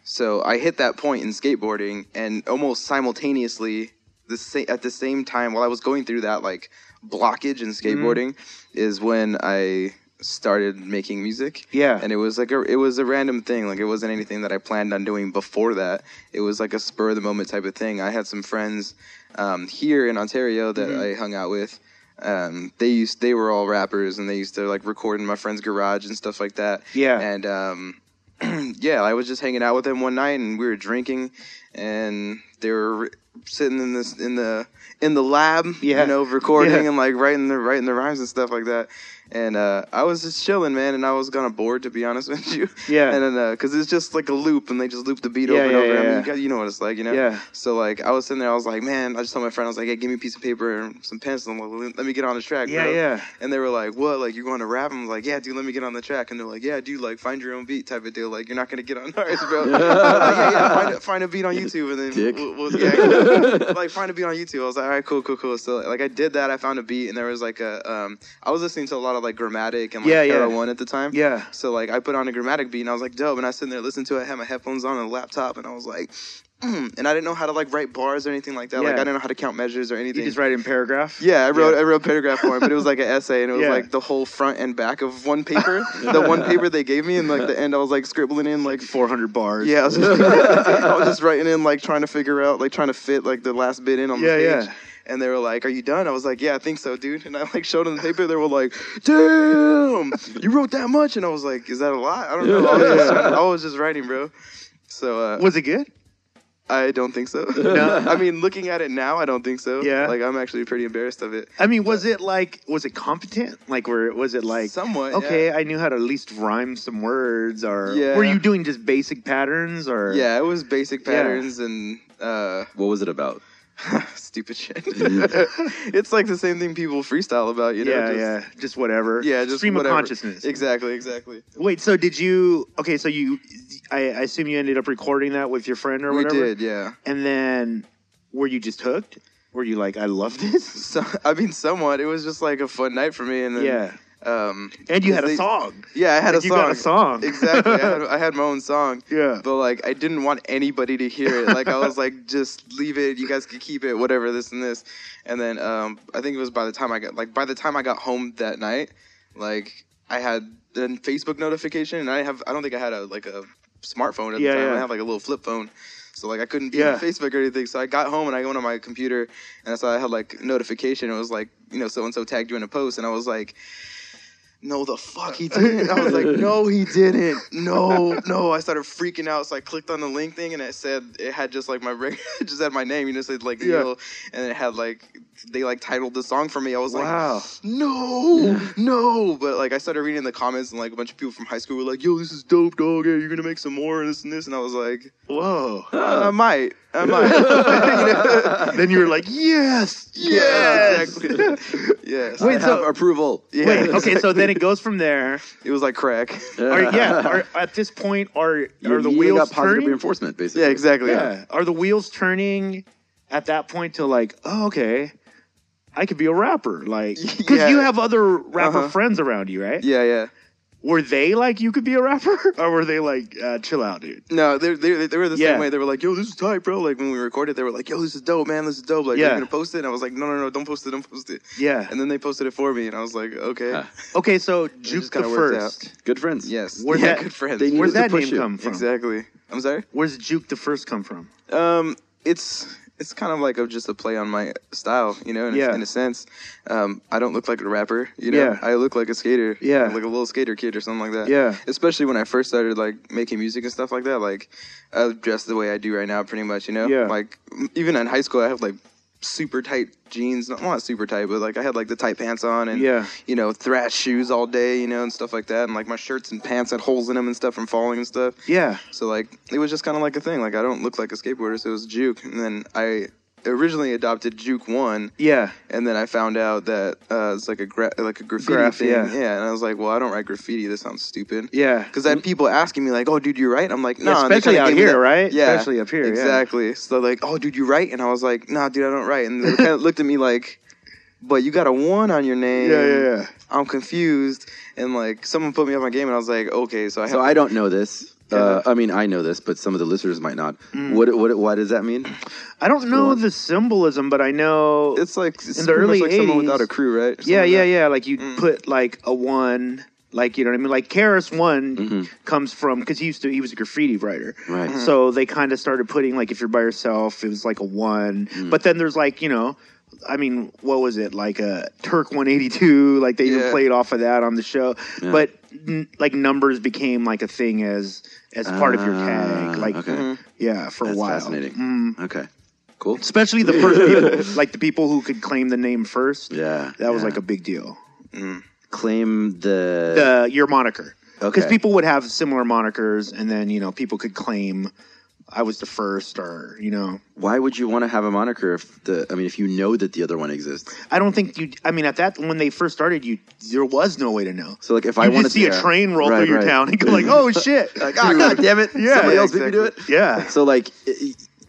So I hit that point in skateboarding, and almost simultaneously, the sa- at the same time, while I was going through that like blockage in skateboarding, is when I started making music.
Yeah.
and it was like a it was a random thing. Like it wasn't anything that I planned on doing before that. It was like a spur of the moment type of thing. I had some friends um, here in Ontario that I hung out with. Um, they used they were all rappers and they used to like record in my friend's garage and stuff like that.
Yeah.
And um, yeah, I was just hanging out with them one night and we were drinking and they were sitting in this in the in the lab,
Yeah.
you know, recording
Yeah.
and like writing the writing the rhymes and stuff like that. And uh, I was just chilling, man, and I was kind of bored to be honest with you.
Yeah.
And then because it's just like a loop, and they just loop the beat
Yeah,
over and
yeah,
over. I
yeah,
mean,
yeah.
you, got, you know what it's like, you know.
Yeah.
So like, I was sitting there, I was like, man, I just told my friend, I was like, hey, give me a piece of paper and some pencil. I'm like, let me get on the track,
Yeah,
bro.
yeah.
And they were like, what? Like, you're going to rap? I'm like, yeah, dude, let me get on the track. And they're like, yeah, dude, like, find your own beat type of deal. Like, you're not going to get on ours, bro. Like, yeah, yeah, find, a, find a beat on YouTube. And then,
Dick.
We'll, we'll, yeah, like, find a beat on YouTube. I was like, all right, cool, cool, cool. So, like, I did that. I found a beat, and there was, like, a, um, I was listening to a lot of, like, Gramatik and, like,
yeah, yeah.
one at the time.
Yeah.
So, like, I put on a Gramatik beat, and I was like, dope. And I was sitting there listening to it. I had my headphones on and a laptop, and I was like, mm. and I didn't know how to, like, write bars or anything like that. Like, I didn't know how to count measures or anything.
You just write in paragraph.
Yeah, I wrote
Yeah.
I wrote paragraph for him, but it was like an essay, and it was
Yeah.
like the whole front and back of one paper, the one paper they gave me, and like the end, I was like scribbling in like.
Four hundred bars.
Yeah, I was, just, I was just writing in like trying to figure out like trying to fit like the last bit in on
Yeah,
the page.
yeah.
And they were like, "Are you done?" I was like, "Yeah, I think so, dude." And I like showed them the paper. They were like, "Damn, you wrote that much?" And I was like, "Is that a lot?" I don't know. I was, just, I was just writing, bro. So uh,
Was it good?
I don't think so. I mean, looking at it now, I don't think so.
Yeah.
Like I'm actually pretty embarrassed of it.
I mean, was it like was it competent? Like, where was it like
Somewhat,
Okay,
yeah.
I knew how to at least rhyme some words, or
Yeah.
were you doing just basic patterns, or
Yeah, it was basic patterns and uh,
What was it about?
stupid shit. it's like the same thing people freestyle about, you know?
yeah,
just,
yeah, just whatever.
Yeah, just
stream
whatever.
of consciousness.
Exactly, exactly.
Wait, so did you? Okay, so you, I, I assume you ended up recording that with your friend or
We
whatever.
We did, yeah.
And then, were you just hooked? Were you like, I love this?
So I mean, somewhat. It was just like a fun night for me, and then
Yeah.
Um,
And you had a
they-
song.
Yeah, I had
Like,
a
you
song.
got a song.
exactly. I had, I had my own song.
Yeah.
But like, I didn't want anybody to hear it. Like, I was like, just leave it. You guys can keep it. Whatever. This and this. And then um, I think it was by the time I got like by the time I got home that night, like I had the Facebook notification, and I have I don't think I had a like a smartphone at
Yeah,
the time.
yeah.
I have like a little flip phone. So like I couldn't be
Yeah.
on Facebook or anything. So I got home and I went on my computer and I saw I had like notification. It was like you know so and so tagged you in a post, and I was like, no, the fuck he didn't. I was like, no, he didn't. No, no. I started freaking out. So I clicked on the link thing and it said it had just like my just had my name. You know, said like
Yeah.
And it had like they like titled the song for me. I was
Wow.
like, no, no. But like I started reading the comments and like a bunch of people from high school were like, yo, this is dope, dog. Yeah, you're gonna make some more and this and this. And I was like,
Whoa.
I might, I might.
then you were like, yes,
yeah,
yes.
exactly. yes.
Wait,
I
so-
approval.
Yeah,
Wait, okay, so then it goes from there.
it was like crack.
Are, yeah, are, at this point, are
You're
are the
meeting
wheels
up positive
turning?
reinforcement, basically.
Yeah, exactly.
Yeah, are the wheels turning at that point to like, oh, okay, I could be a rapper, like, because
Yeah.
you have other rapper
Uh-huh.
friends around you, right?
Yeah, yeah.
Were they like you could be a rapper, or were they like, uh, chill out, dude?
No, they they they were the
Yeah.
same way. They were like, "Yo, this is tight, bro." Like when we recorded, they were like, "Yo, this is dope, man. This is dope." Like,
Yeah.
are you gonna post it? And I was like, "No, no, no, don't post it, don't post it."
Yeah.
And then they posted it for me, and I was like, "Okay,
Huh.
Okay, so Juke the
kinda worked out.
first.
Good friends.
yes,
Where's
yeah,
that-
good friends."
they
Where's that name
you.
come from?
exactly. I'm sorry.
Where's Juke the first come from?
Um, it's it's kind of like a, just a play on my style, you know, in,
Yeah.
a, in a sense. Um, I don't look like a rapper, you know.
Yeah.
I look like a skater,
Yeah.
like a little skater kid or something like that.
Yeah.
Especially when I first started like making music and stuff like that. Like I dress the way I do right now, pretty much, you know.
Yeah.
Like even in high school, I have like super tight jeans, not, not super tight, but like I had like the tight pants on and
Yeah.
you know thrash shoes all day, you know, and stuff like that, and like my shirts and pants had holes in them and stuff from falling and stuff.
Yeah.
So like it was just kind of like a thing. Like I don't look like a skateboarder, so it was Juke. And then I originally adopted Juke One,
Yeah.
and then I found out that uh, it's like a gra- like a graffiti
Graph,
thing.
yeah.
and I was like, well, I don't write graffiti. This sounds stupid.
Yeah.
Because I had people asking me like, "Oh, dude, you write?" I'm like, "No."
Yeah,
And they
especially out here,
that-
right?
Yeah,
Especially up here, yeah.
Exactly. So like, "Oh, dude, you write?" And I was like, "Nah, dude, I don't write." And they kind of looked at me like, "But you got a one on your name."
Yeah, yeah, yeah.
I'm confused, and like someone put me on my game, and I was like, "Okay, so I have."
So I don't know this. Uh, I mean, I know this, but some of the listeners might not.
Mm.
What, what, why does that mean?
I don't know the symbolism, but I know
It's like it's
In the early
like someone
80s
without a crew, right?
Yeah,
like
yeah,
that.
yeah. Like you
Mm.
put like a one, like you know what I mean. Like KRS-One
Mm-hmm.
comes from because he used to he was a graffiti writer,
Right. Mhm.
So they kind of started putting like if you're by yourself, it was like a one.
Mm.
But then there's like you know. I mean, what was it like a Turk 182? Like they even played off of that on the show,
Yeah.
but n- like numbers became like a thing as as part of your tag.
Ah,
Like,
okay.
Yeah, for
That's
a while.
fascinating.
Mm.
Okay. Cool.
Especially the first people, like the people who could claim the name first.
Yeah.
that was
yeah.
like a big deal.
claim the.
the your moniker because
Okay.
people would have similar monikers and then you know people could claim i was the first or you know
Why would you want to have a moniker if the? I mean, if you know that the other one exists.
i don't think you i mean at that when they first started you there was no way to know
So like, if
you
I want to
see a train roll
Right,
through your
right.
town and go like oh shit
like, oh god damn it!
Yeah,
Somebody
yeah,
else beat me to it.
yeah
So like,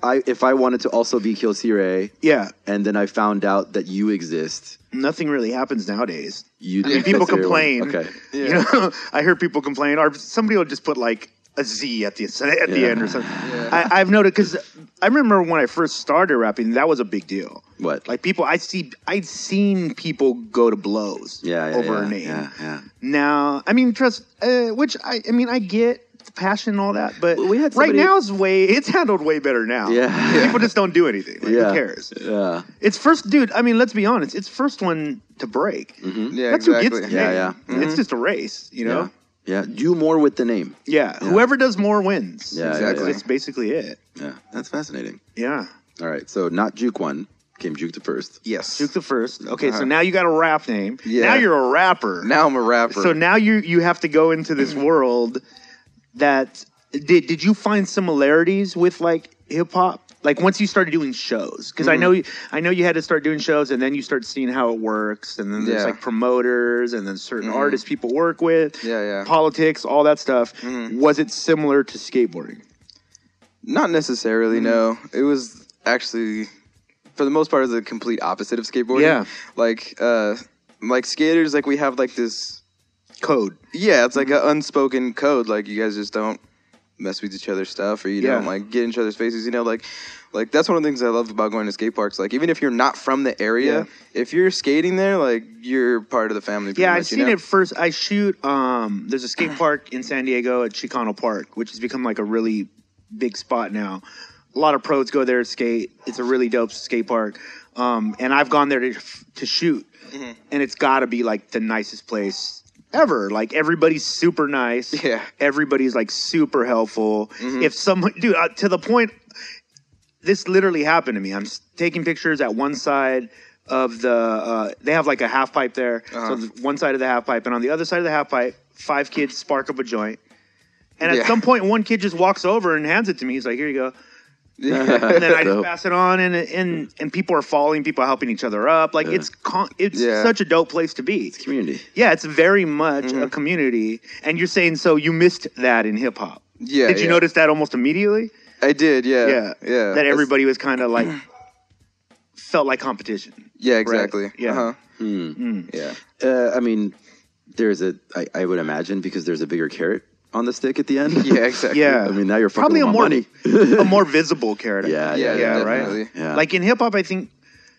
I if I wanted to also be Kyocera,
yeah
and then I found out that you exist,
nothing really happens nowadays
you
mean, people complain.
Okay.
you know i hear people complain or somebody will just put like a Z at the at the
Yeah.
end or something. I, I've noted because I remember when I first started rapping, that was a big deal.
What?
Like people, I see, I'd seen people go to blows
yeah, yeah,
over
yeah,
a name.
Yeah, yeah.
Now, I mean, trust, uh, which I, I mean, I get the passion and all that, but
we had
right now it's way, it's handled way better now.
Yeah.
people just don't do anything. Like,
yeah.
Who cares?
Yeah.
It's first, dude. I mean, let's be honest. It's first one to break.
Yeah,
That's who
exactly.
gets the
Yeah,
name.
yeah. Mm-hmm.
It's just a race, you know.
Yeah. Yeah, do more with the name.
Yeah, whoever does more wins.
Yeah,
Exactly.
That's basically it.
Yeah, that's fascinating.
Yeah.
All right, so not Juke one came Juke the first.
Yes.
Juke the first. Okay, so
Uh-huh.
now you got a rap name.
Yeah.
Now you're a rapper.
Now I'm a rapper.
So now you you have to go into this world that did did you find similarities with like hip hop? Like once you started doing shows, because I
Mm-hmm.
know you, I know you had to start doing shows, and then you start seeing how it works, and then there's
Yeah.
like promoters, and then certain artists people work with,
Yeah, yeah.
politics, all that stuff.
Mm-hmm.
Was it similar to skateboarding?
Not necessarily. No, it was actually for the most part the complete opposite of skateboarding.
Yeah.
Like, uh, like skaters, like we have like this.
Code.
Yeah, it's like an unspoken code. Like you guys just don't mess with each other's stuff, or you
Yeah.
don't like get in each other's faces. You know, like. Like that's one of the things I love about going to skate parks. Like even if you're not from the area,
Yeah.
if you're skating there, like you're part of the family.
Yeah, I've
much, you
seen
know?
it first. I shoot. Um, there's a skate park in San Diego at Chicano Park, which has become like a really big spot now. A lot of pros go there to skate. It's a really dope skate park. Um, and I've gone there to to shoot,
Mm-hmm.
and it's got to be like the nicest place ever. Like everybody's super nice.
Yeah. Mm-hmm.
everybody's like super helpful. If someone, dude, uh, to the point this literally happened to me. I'm taking pictures at one side of the. Uh, they have like a half pipe there.
Uh-huh.
So one side of the half pipe, and on the other side of the half pipe, five kids spark up a joint. And at
Yeah.
some point, one kid just walks over and hands it to me. He's like, "Here you go." and then I just pass it on, and and and people are falling, people are helping each other up. Like it's con- it's
Yeah.
such a dope place to be.
It's Community.
Yeah, it's very much
Mm-hmm.
a community. And you're saying so you missed that in hip hop.
Yeah,
Did you
yeah.
notice that almost immediately?
I did. Yeah.
yeah,
Yeah.
That
That's-
everybody was kind of like felt like competition.
Yeah. Exactly.
Yeah.
Uh-huh.
Hmm.
Yeah.
Uh, I mean, there's a. I, I would imagine because there's a bigger carrot on the stick at the end.
Yeah. Exactly.
Yeah,
I mean, now you're fucking
probably a more
money.
a more visible character. I
Yeah, yeah,
Yeah.
yeah, right.
Yeah.
Like in hip hop, I think,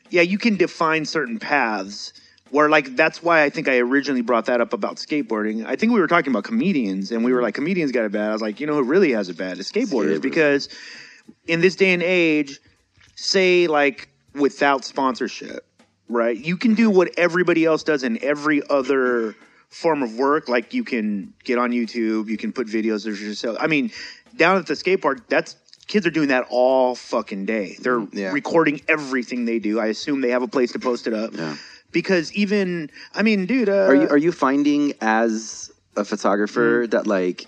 yeah, you can define certain paths. Where like that's why I think I originally brought that up about skateboarding. I think we were talking about comedians, and we were like, comedians got it bad. I was like, you know who really has it bad is skateboarders
Skateboarders.
because in this day and age, say like without sponsorship, right? You can do what everybody else does in every other form of work. Like you can get on YouTube, you can put videos of yourself. I mean, down at the skate park, that's kids are doing that all fucking day. They're
Yeah.
recording everything they do. I assume they have a place to post it up.
Yeah.
Because even, I mean, dude, uh,
Are you are you finding as a photographer
Mm.
that like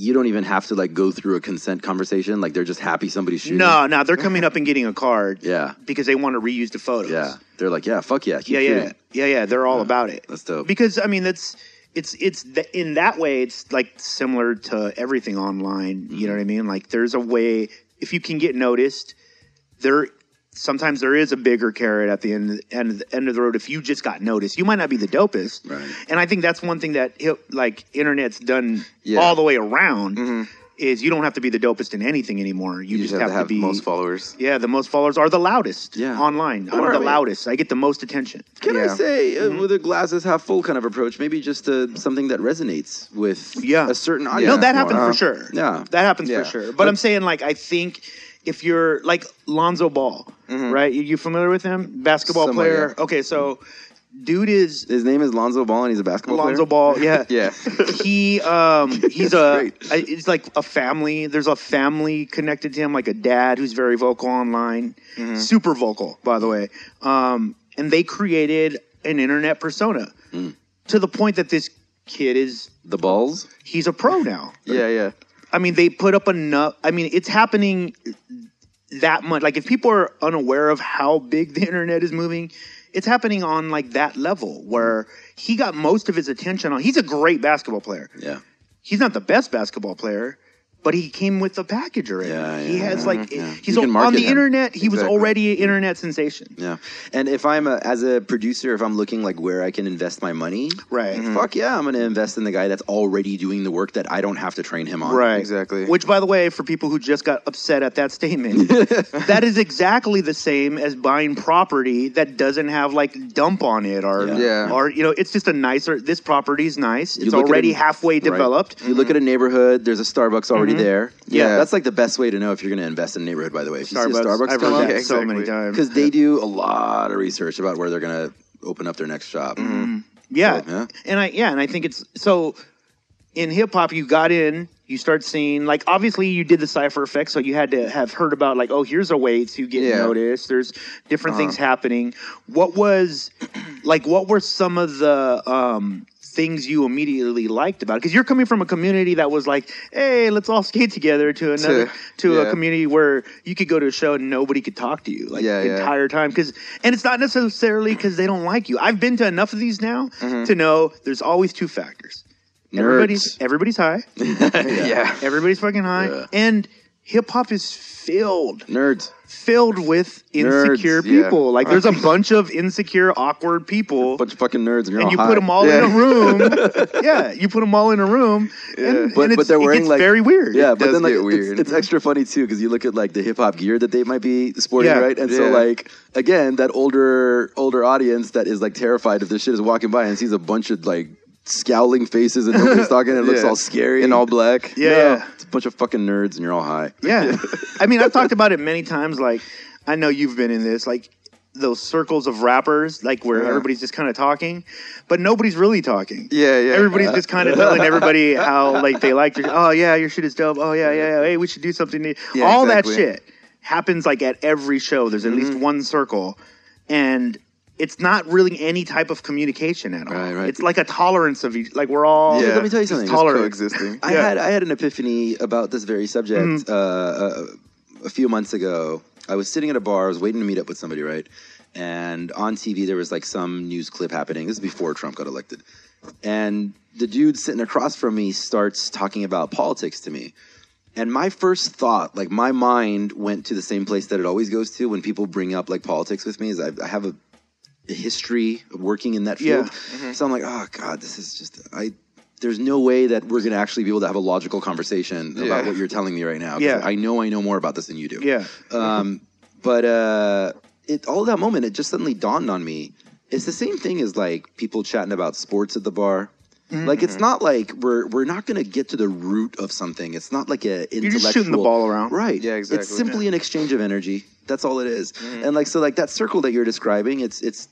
you don't even have to like go through a consent conversation? Like they're just happy somebody's shooting.
no, no, they're coming up and getting a card.
Yeah.
Because they want to reuse the photos.
Yeah. They're like, yeah, fuck yeah, keep
yeah, yeah, yeah, yeah. They're all about it.
That's dope.
Because I mean, that's it's it's th- in that way, it's like similar to everything online. You know mm-hmm. what I mean? Like, there's a way if you can get noticed, there sometimes there is a bigger carrot at the end end of the, end of the road. If you just got noticed, you might not be the dopest.
Right.
And I think that's one thing that like internet's done
Yeah.
all the way around. Is you don't have to be the dopest in anything anymore. You,
You
just,
just
have,
have to have
be
the most followers.
Yeah, the most followers are the loudest.
Yeah.
online.
Or,
I'm
I
the
mean-
loudest. I get the most attention.
Can I say, uh,
Mm-hmm.
with a glasses half full kind of approach, maybe just uh, something that resonates with
Yeah.
a certain audience?
No, that happens
huh?
for sure.
Yeah.
that happens
Yeah.
for sure. But I'm saying, like, I think if you're like Lonzo Ball, right? You, you familiar with him? Basketball
Somewhat,
player. Okay, so dude is
His name is Lonzo Ball, and he's a basketball
Lonzo
player.
Ball. Yeah,
Yeah.
He um he's a. I- it's like a family. There's a family connected to him, like a dad who's very vocal online,
Mm-hmm.
super vocal, by the way. Um, and they created an internet persona
Mm.
to the point that this kid is
The balls.
he's a pro now.
Yeah. Yeah.
I mean, they put up enough. I mean, it's happening that much. Like, if people are unaware of how big the internet is moving, it's happening on like that level where he got most of his attention on. He's a great basketball player.
Yeah.
He's not the best basketball player, but he came with the package already.
Yeah,
he has like
yeah.
he's
You
on the
him.
internet. He was already an internet sensation.
Yeah. And if I'm a, as a producer, if I'm looking like where I can invest my money,
Right.
Mm-hmm.
fuck yeah, I'm going to invest in the guy that's already doing the work that I don't have to train him on.
Right.
Exactly.
Which, by the way, for people who just got upset at that statement, that is exactly the same as buying property that doesn't have like dump on it or,
Yeah.
Yeah.
or you know, it's just a nicer. This property is nice. It's already
it-
halfway
Right.
developed.
If you look at a neighborhood, there's a Starbucks already there.
Mm-hmm. Yeah.
That's like the best way to know if you're going to invest in a neighborhood, by the way. If you see a
Starbucks.
Starbucks
I've
come
heard
up,
that
Yeah,
so many times.
because they do a lot of research about where they're going to open up their next shop.
Yeah.
So, yeah.
And I yeah, and I think it's so in hip hop, you got in, you start seeing like obviously you did the Cypher Effect, so you had to have heard about like oh here's a way to get
Yeah.
noticed. There's different things happening. What was like what were some of the um, things you immediately liked about it? Because you're coming from a community that was like hey let's all skate together to another to,
To-
a community where you could go to a show and nobody could talk to you like
Yeah,
the
yeah.
entire time because and it's not necessarily because they don't like you. I've been to enough of these now
Mm-hmm.
to know there's always two factors. Everybody's
Nerds.
everybody's high.
yeah.
Everybody's fucking high.
Yeah.
And hip hop is filled
Nerds.
filled with insecure
Nerds, yeah.
people. Like there's a bunch of insecure, awkward people.
Bunch of fucking nerds, and you're
and you
high.
put them all in a room. yeah, you put them all in a room, and,
But-
and
but
it's,
they're
it
wearing,
gets
like-
very weird.
Yeah,
It
but then like
get
it's,
weird.
it's extra funny too because you look at like the hip hop gear that they might be sporting,
Yeah.
right? And so like again, that older older audience that is like terrified if this shit is walking by and sees a bunch of like scowling faces and nobody's talking and it looks
Yeah.
all scary
In all black.
Yeah, yeah.
it's a bunch of fucking nerds and you're all high.
Yeah. I mean, I've talked about it many times. Like, I know you've been in this, like those circles of rappers, like where
Yeah.
everybody's just kind of talking, but nobody's really talking.
Yeah, yeah.
Everybody's just kind of telling everybody how like they like your. Oh yeah, your shit is dope. Oh yeah, yeah, yeah. Hey, we should do something. New.
Yeah,
All
exactly.
that shit happens like at every show. There's at
Mm-hmm.
least one circle, and it's not really any type of communication at all.
Right, right.
It's like a tolerance of each. Like we're all.
Yeah.
Let me tell you something.
tolerant.
coexisting.
I
Yeah.
had I had an epiphany about this very subject
Mm-hmm.
uh, uh, a few months ago. I was sitting at a bar. I was waiting to meet up with somebody, right? And on TV there was like some news clip happening. This is before Trump got elected, and the dude sitting across from me starts talking about politics to me. And my first thought, like my mind went to the same place that it always goes to when people bring up like politics with me. Is I, I have a, a history of working in that field,
Yeah.
so I'm like, oh god, this is just I. There's no way that we're gonna actually be able to have a logical conversation about what you're telling me right now.
Yeah.
I know I know more about this than you do.
Yeah.
Um, but uh, it all that moment, it just suddenly dawned on me. It's the same thing as like people chatting about sports at the bar.
Mm-hmm.
Like it's not like we're we're not gonna get to the root of something. It's not like a
You're just shooting the
intellectual-
ball around.
right?
Yeah, exactly.
It's simply an exchange of energy. That's all it is.
Mm-hmm.
And like so, like that circle that you're describing, it's it's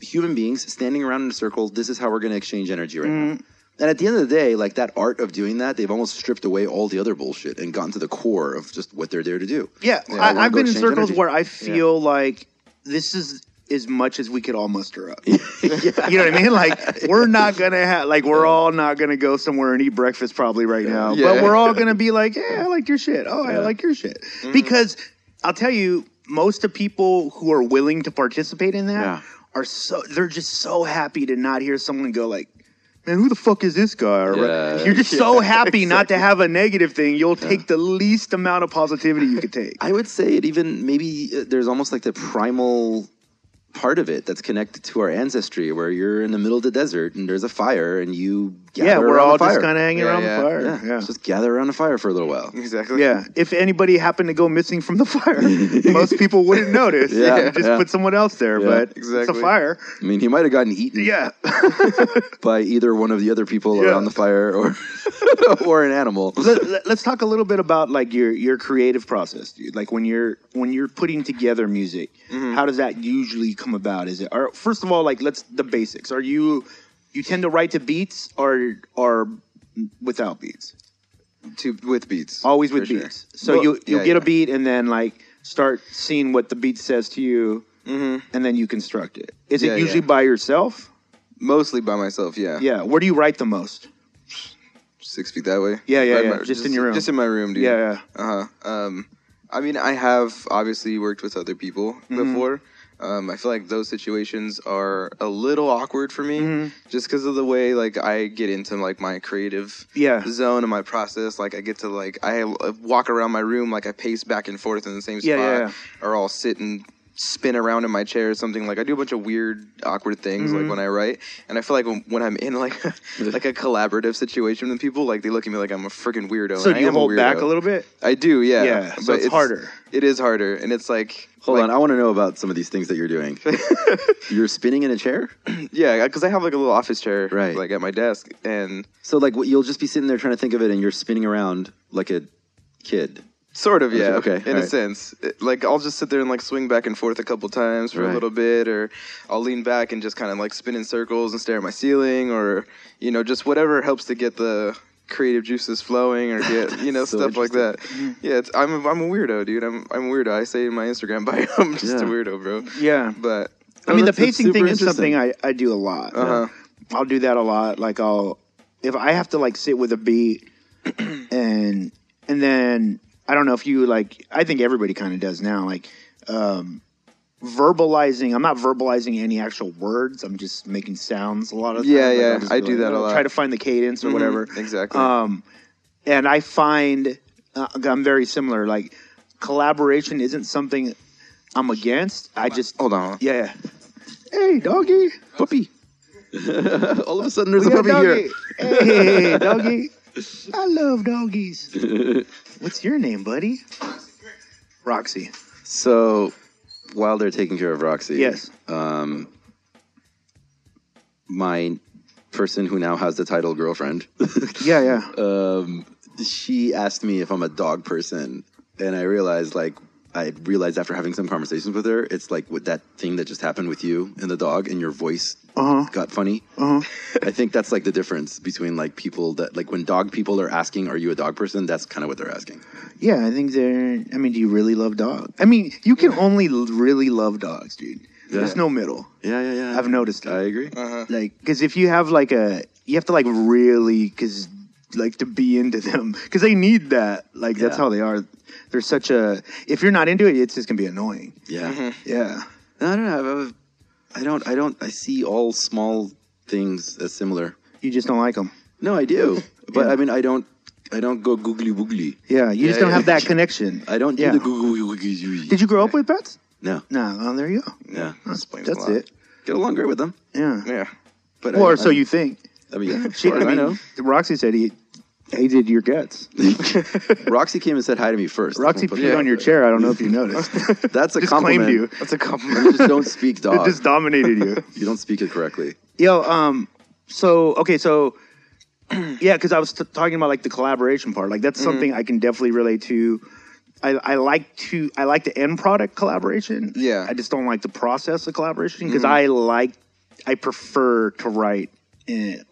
human beings standing around in a circle. This is how we're gonna exchange energy right
Mm-hmm.
now. And at the end of the day, like that art of doing that, they've almost stripped away all the other bullshit and gotten to the core of just what they're there to do.
Yeah,
I wanna
I, I've
go
been in
exchange
circles
energy.
where I feel like this is as much as we could all muster up. You know what I mean? Like we're not gonna have like we're all not gonna go somewhere and eat breakfast probably right now, but we're all gonna be like, yeah, I like your shit. Oh, I like your shit
Mm-hmm.
because I'll tell you, most of people who are willing to participate in that
Yeah.
Are so they're just so happy to not hear someone go like. Man, who the fuck is this guy? Or
Yeah.
You're just so happy not to have a negative thing. You'll take the least amount of positivity you could take.
I would say it even maybe uh, there's almost like the primal part of it that's connected to our ancestry where you're in the middle of the desert and there's a fire and you
yeah, we're all just kind of hanging
Yeah,
around
yeah.
the fire.
yeah,
Yeah.
just gather around the fire for a little while.
Exactly.
Yeah. If anybody happened to go missing from the fire, most people wouldn't notice.
Yeah,
Just
yeah.
put someone else there,
Yeah,
but it's a fire.
I mean, he might have gotten eaten
Yeah.
by either one of the other people
Yeah.
around the fire or or an animal.
Let, us talk a little bit about like your your creative process, dude. Like when you're when you're putting together music,
Mm-hmm.
how does that usually come about? Is it or first of all, like let's the basics. Are you you tend to write to beats or or without beats?
To with beats.
Always with
for sure.
beats. So
Well,
you you
yeah,
get
yeah.
a beat and then like start seeing what the beat says to you, and then you construct it. Is it
Mm-hmm. Yeah,
usually
yeah.
by yourself?
mostly by myself. Yeah.
Yeah. Where do you write the most?
Six feet that way.
Yeah, yeah,
Right in
yeah.
my-
Just in your room.
Just in my room, dude.
Yeah, yeah.
Uh huh. Um, I mean, I have obviously worked with other people
Mm-hmm.
before. Um, I feel like those situations are a little awkward for me,
Mm-hmm.
just because of the way like I get into like my creative
Yeah.
zone and my process. Like I get to like I uh, walk around my room, like I pace back and forth in the same spot,
Yeah, yeah, yeah.
or I'll sit and spin around in my chair or something. Like I do a bunch of weird, awkward things
Mm-hmm.
like when I write, and I feel like when, when I'm in like like a collaborative situation with people, like they look at me like I'm a freaking weirdo.
So
and
do
I
you hold back a little bit?
I do, yeah.
Yeah, so it's harder.
It is harder, and it's like
Hold
like,
on, I want to know about some of these things that you're doing. you're spinning in a chair,
yeah, because I have like a little office chair,
Right.
like at my desk, and
so like you'll just be sitting there trying to think of it, and you're spinning around like a kid.
Sort of, yeah,
Okay,
in a sense. It- like I'll just sit there and like swing back and forth a couple times for
Right.
a little bit, or I'll lean back and just kind of like spin in circles and stare at my ceiling, or you know, just whatever helps to get the creative juices flowing or get you know
So
stuff like that. Yeah, it's, I'm a, I'm a weirdo, dude. I'm I'm a weirdo. I say in my Instagram bio, I'm just
Yeah.
a weirdo, bro.
Yeah.
But
I mean, the
that's- that's
pacing thing is something. I, I do a lot.
Uh-huh.
I'll do that a lot. Like I'll if I have to like sit with a beat and and then I don't know if you like I think everybody kind of does now like um verbalizing I'm not verbalizing any actual words I'm just making sounds a lot of
Yeah.
Like,
yeah,
I'll
I do
like,
that a
oh,
lot.
try to find the cadence or whatever
exactly.
um and I find uh, I'm very similar like collaboration isn't something I'm against I just
Hold on.
yeah hey doggy
Puppy. All of a sudden, there's
We
a
got
puppy
a
here.
Hey, doggy. I love doggies. What's your name, buddy? Roxy.
So, while they're taking care of Roxy,
Yes.
um, my person who now has the title girlfriend,
Yeah, yeah.
um, she asked me if I'm a dog person, and I realized like I realized after having some conversations with her, it's like with that thing that just happened with you and the dog, and your voice
Uh-huh.
got funny.
Uh-huh.
I think that's like the difference between like people that like when dog people are asking, "Are you a dog person?" That's kind of what they're asking.
Yeah, I think they're. I mean, do you really love dogs? I mean, you can only really love dogs, dude. There's no middle.
Yeah, yeah, yeah.
I've noticed that.
I agree.
Like, because if you have like a, you have to like really, because like to be into them, because they need that. Like that's how they are. They're such a. If you're not into it, it's just gonna be annoying.
yeah. Mm-hmm.
Yeah.
No, I don't know. I've- I don't. I don't. I see all small things as similar.
You just don't like them.
No, I do. But
Yeah.
I mean, I don't. I don't go googly woogly.
Yeah, you just
Yeah,
don't
yeah.
have that connection.
I don't do
Yeah.
the googly woogly.
Did you grow up with pets?
No.
No. Oh, there you go.
Yeah.
explains a
That's it.
Get along great with them.
Yeah.
Yeah.
But
Or
I,
so
I,
you think?
I mean, yeah.
She, I
as I,
mean,
know.
Roxy said he hated your guts.
Roxy came and said hi to me first.
Roxy peed on your chair. I don't know if you noticed.
That's a
just
compliment.
claimed you.
That's a
You
compliment.
just don't speak dog.
It just dominated you.
you don't speak it correctly.
Yo, um, so okay, so yeah, because I was t- talking about like the collaboration part. Like that's something I can definitely relate to. I, I like to I like the end product collaboration.
Yeah.
I just don't like the process of collaboration because I like I prefer to write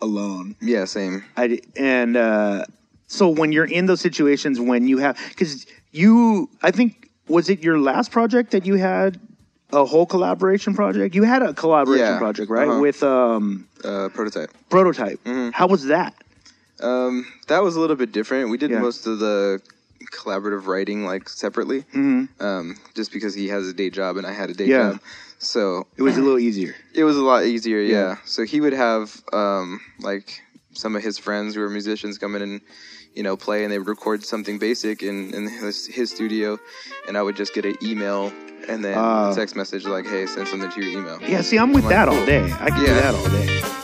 alone.
yeah, same.
I and uh, so when you're in those situations when you have because you I think was it your last project that you had a whole collaboration project? You had a collaboration
Yeah,
project, right?
uh-huh.
With um
Uh, prototype.
prototype.
Mm-hmm.
How was that?
Um, that was a little bit different. We did
Yeah.
most of the collaborative writing like separately,
Mm-hmm.
um, just because he has a day job and I had a day
Yeah.
job. So
It was a little easier.
it was a lot easier. Yeah.
Yeah.
So he would have um, like some of his friends who were musicians come in and you know play, and they would record something basic in, in his, his studio, and I would just get an email and then
Ah.
text message like, "Hey, send something to your email."
Yeah, see, I'm with that all day. I can do that all day.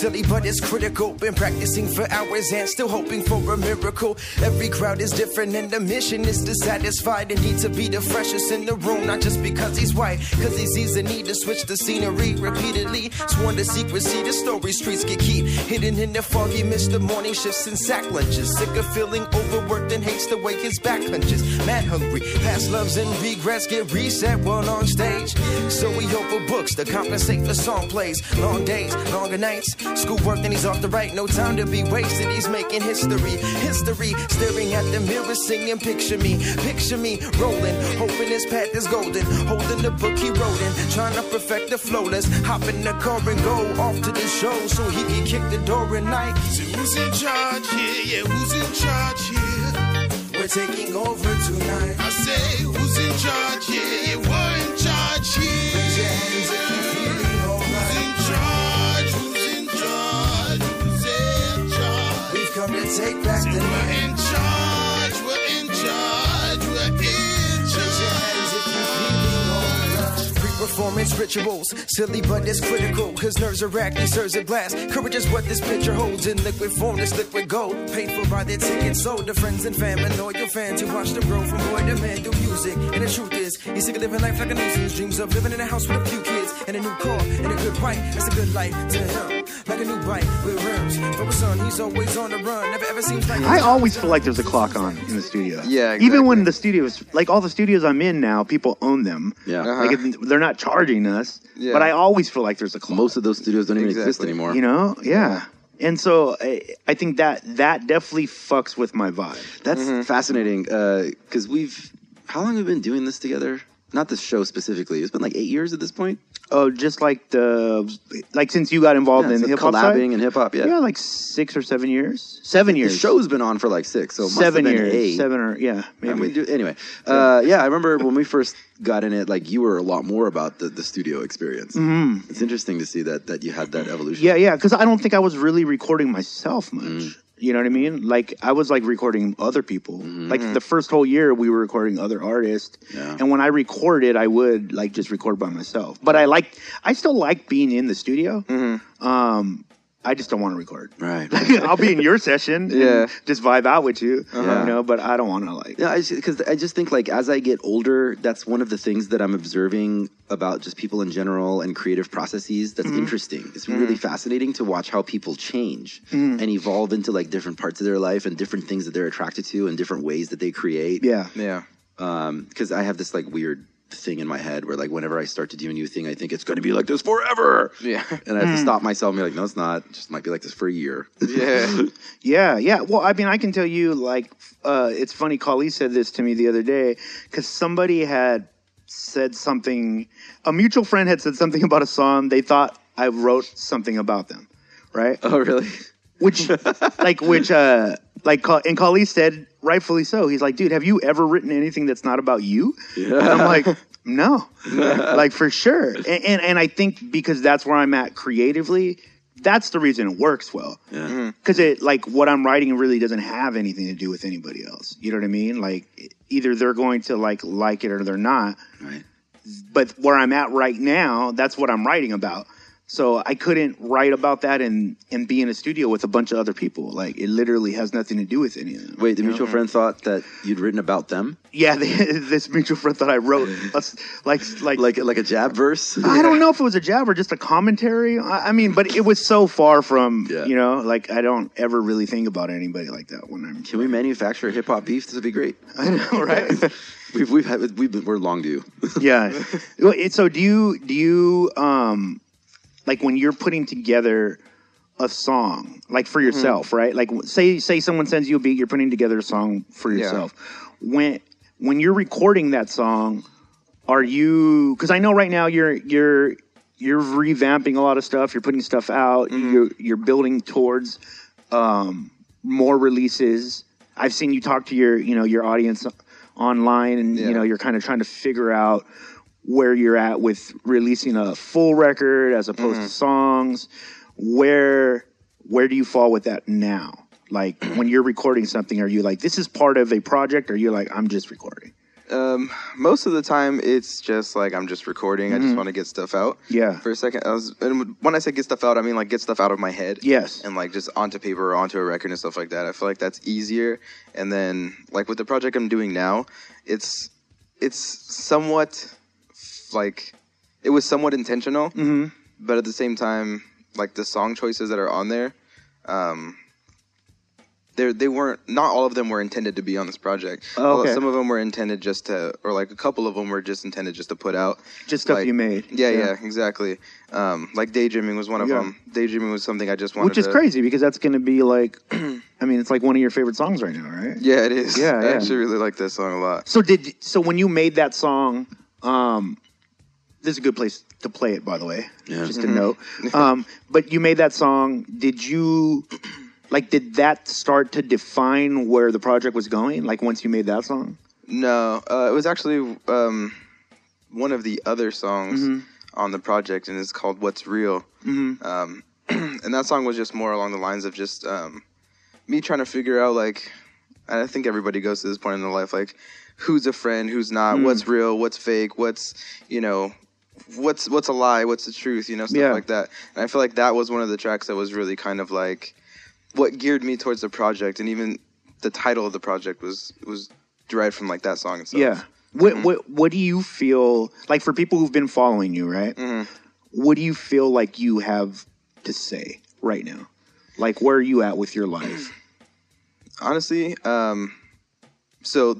silly but it's critical. Been practicing for hours and still hoping for a miracle. Every crowd is different and the mission is to satisfy the need to be the freshest in the room. Not just because he's white, cause he sees the need to switch the scenery repeatedly. Sworn to secrecy, the story streets get keep hidden in the foggy mist. The morning shifts and sack lunches. Sick of feeling overworked and hates the way his back hunches. Mad hungry, past loves and regrets get reset while on stage. So we he overbooks to compensate for song plays. Long days, longer nights, schoolwork, then he's off the right. No time to be wasted. He's making history, history. Staring at the mirror, singing, picture me, picture me rolling, hoping his path is golden. Holding the book he wrote in, trying to perfect the flow. Let's hop in the car and go off to the show so he can kick the door at night.
So who's in charge here? Yeah, who's in charge here?
We're taking over tonight.
I say, who's in charge here? Yeah,
take back the night. Performance rituals. Silly, but it's critical, cause nerves are racked, these serves at blast. Courage is what this picture holds in liquid form, this liquid gold. Paid for by their tickets, sold to friends and fam and loyal fans who watch them grow from boy to man through music. And the truth is, he's sick of living life like a nuisance. Dreams of living in a house with a few kids and a new car and a good wife. That's a good life to him. Like a new bike with rims. For his son, he's always on the run. Never ever seems like
I always feel like there's a clock on in the studio.
Yeah,
Even when
exactly.
the studios, like all the studios I'm in now, people own them.
Yeah.
Uh-huh.
Like they're not charging us,
Yeah.
but I always feel like there's a clock.
Most of those studios don't even exist anymore.
you know, yeah. And so I, I think that that definitely fucks with my vibe.
That's
Mm-hmm.
fascinating because we've. How long have we been doing this together? Not this show specifically. It's been like eight years at this point.
Oh, just like the like since you got involved
Yeah,
in
so
hip hop
collabing and hip hop. Yeah.
yeah, like six or seven years, seven years.
the show's been on for like six, so
seven years,
eight.
seven or yeah, maybe.
do, anyway, uh, yeah, I remember when we first got in it. Like you were a lot more about the, the studio experience. Mm-hmm. It's interesting to see that that you had that evolution.
Yeah, yeah, because I don't think I was really recording myself much.
Mm.
You know what I mean? Like I was like recording other people. Like the first whole year, we were recording other artists.
Mm-hmm. Yeah.
And when I recorded, I would like just record by myself. But I like, I still like being in the studio.
Mm-hmm.
Um, I just don't want to record.
Right.
I'll be in your session. and
Yeah.
just vibe out with you.
Uh-huh.
You know, but I don't want to like.
Yeah, because I, just think like as I get older, that's one of the things that I'm observing about just people in general and creative processes. That's mm-hmm. interesting. It's mm-hmm. really fascinating to watch how people change mm-hmm. and evolve into like different parts of their life and different things that they're attracted to and different ways that they create.
Yeah.
Yeah.
Um, because I have this like weird thing in my head where like whenever I start to do a new thing, I think it's going to be like this forever.
Yeah.
and I have to stop myself and be like, no, it's not. It just might be like this for a year.
Yeah.
Yeah, yeah. Well, I mean, I can tell you, like, uh, it's funny. Kali said this to me the other day because somebody had said something. A mutual friend had said something about a song. They thought I wrote something about them, right?
oh, really?
Which, like, which, uh, like, and Kali said, rightfully so. He's like, dude, have you ever written anything that's not about you? And I'm like, no, like for sure. And, and and I think because that's where I'm at creatively, that's the reason it works well
Yeah. Mm-hmm.
because it like what I'm writing really doesn't have anything to do with anybody else. You know what I mean? Like either they're going to like like it or they're not.
Right.
But where I'm at right now, that's what I'm writing about. So I couldn't write about that and and be in a studio with a bunch of other people. Like it literally has nothing to do with any of them.
Wait, the mutual friend thought that you'd written about them,
Yeah, they, this mutual friend thought I wrote like like
like like a jab verse.
I don't know if it was a jab or just a commentary. I, I mean, but it was so far from
Yeah.
you know like I don't ever really think about anybody like that when I'm.
Can we manufacture hip hop beef? This would be great.
I know, right?
We've we've had we've been, we're long due.
yeah. So do you do you um like when you're putting together a song like for yourself, right? Like say say someone sends you a beat, you're putting together a song for
Yeah.
yourself. When when you're recording that song, are you cuz I know right now you're you're you're revamping a lot of stuff, you're putting stuff out, you're you're building towards um more releases. I've seen you talk to your, you know, your audience online and
Yeah.
you know, you're kind of trying to figure out where you're at with releasing a full record as opposed to songs. Where where do you fall with that now? Like when you're recording something, are you like this is part of a project, or you're like I'm just recording?
Um, most of the time, it's just like I'm just recording. I just want to get stuff out.
Yeah.
For a second, I was, and when I say get stuff out, I mean like get stuff out of my head.
Yes.
And like just onto paper or onto a record and stuff like that. I feel like that's easier. And then like with the project I'm doing now, it's it's somewhat like it was somewhat intentional,
Mm-hmm.
but at the same time, like the song choices that are on there, um, they they weren't not all of them were intended to be on this project.
Oh, okay.
Some of them were intended just to, or like a couple of them were just intended just to put out.
Just stuff
Like-
you made.
Yeah, yeah, exactly. Um, like daydreaming was one of
Yeah.
them. Daydreaming was something I just wanted.
Which is
to,
crazy because that's going to be like, I mean, it's like one of your favorite songs right now, right?
Yeah, it is.
Yeah,
I
yeah.
actually really like this song a lot.
So did so when you made that song, um, this is a good place to play it, by the way.
Yeah.
Just to note. Um, but you made that song. Did you like? Did that start to define where the project was going? Like once you made that song?
No, uh, it was actually um, one of the other songs
Mm-hmm.
on the project, and it's called "What's Real." Um, and that song was just more along the lines of just um, me trying to figure out, like, and I think everybody goes to this point in their life, like, who's a friend, who's not,
Mm.
what's real, what's fake, what's you know, what's what's a lie, what's the truth, you know, stuff
Yeah.
like that. And I feel like that was one of the tracks that was really kind of like what geared me towards the project, and even the title of the project was was derived from like that song itself.
Yeah. What what what do you feel like for people who've been following you, right? What do you feel like you have to say right now? Like where are you at with your life?
honestly um so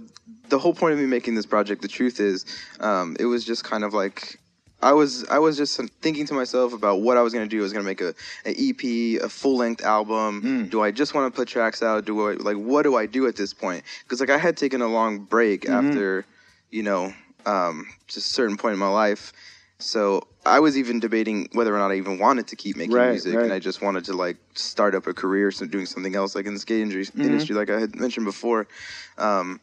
the whole point of me making this project the truth is um it was just kind of like I was I was just thinking to myself about what I was gonna do. I was gonna make a, an EP, a full length album. Do I just want to put tracks out? Do I like what do I do at this point? Because like I had taken a long break after, you know, um, just a certain point in my life. So I was even debating whether or not I even wanted to keep making
Right,
music,
right.
and I just wanted to like start up a career, so doing something else, like in the skate industry, industry like I had mentioned before. Um,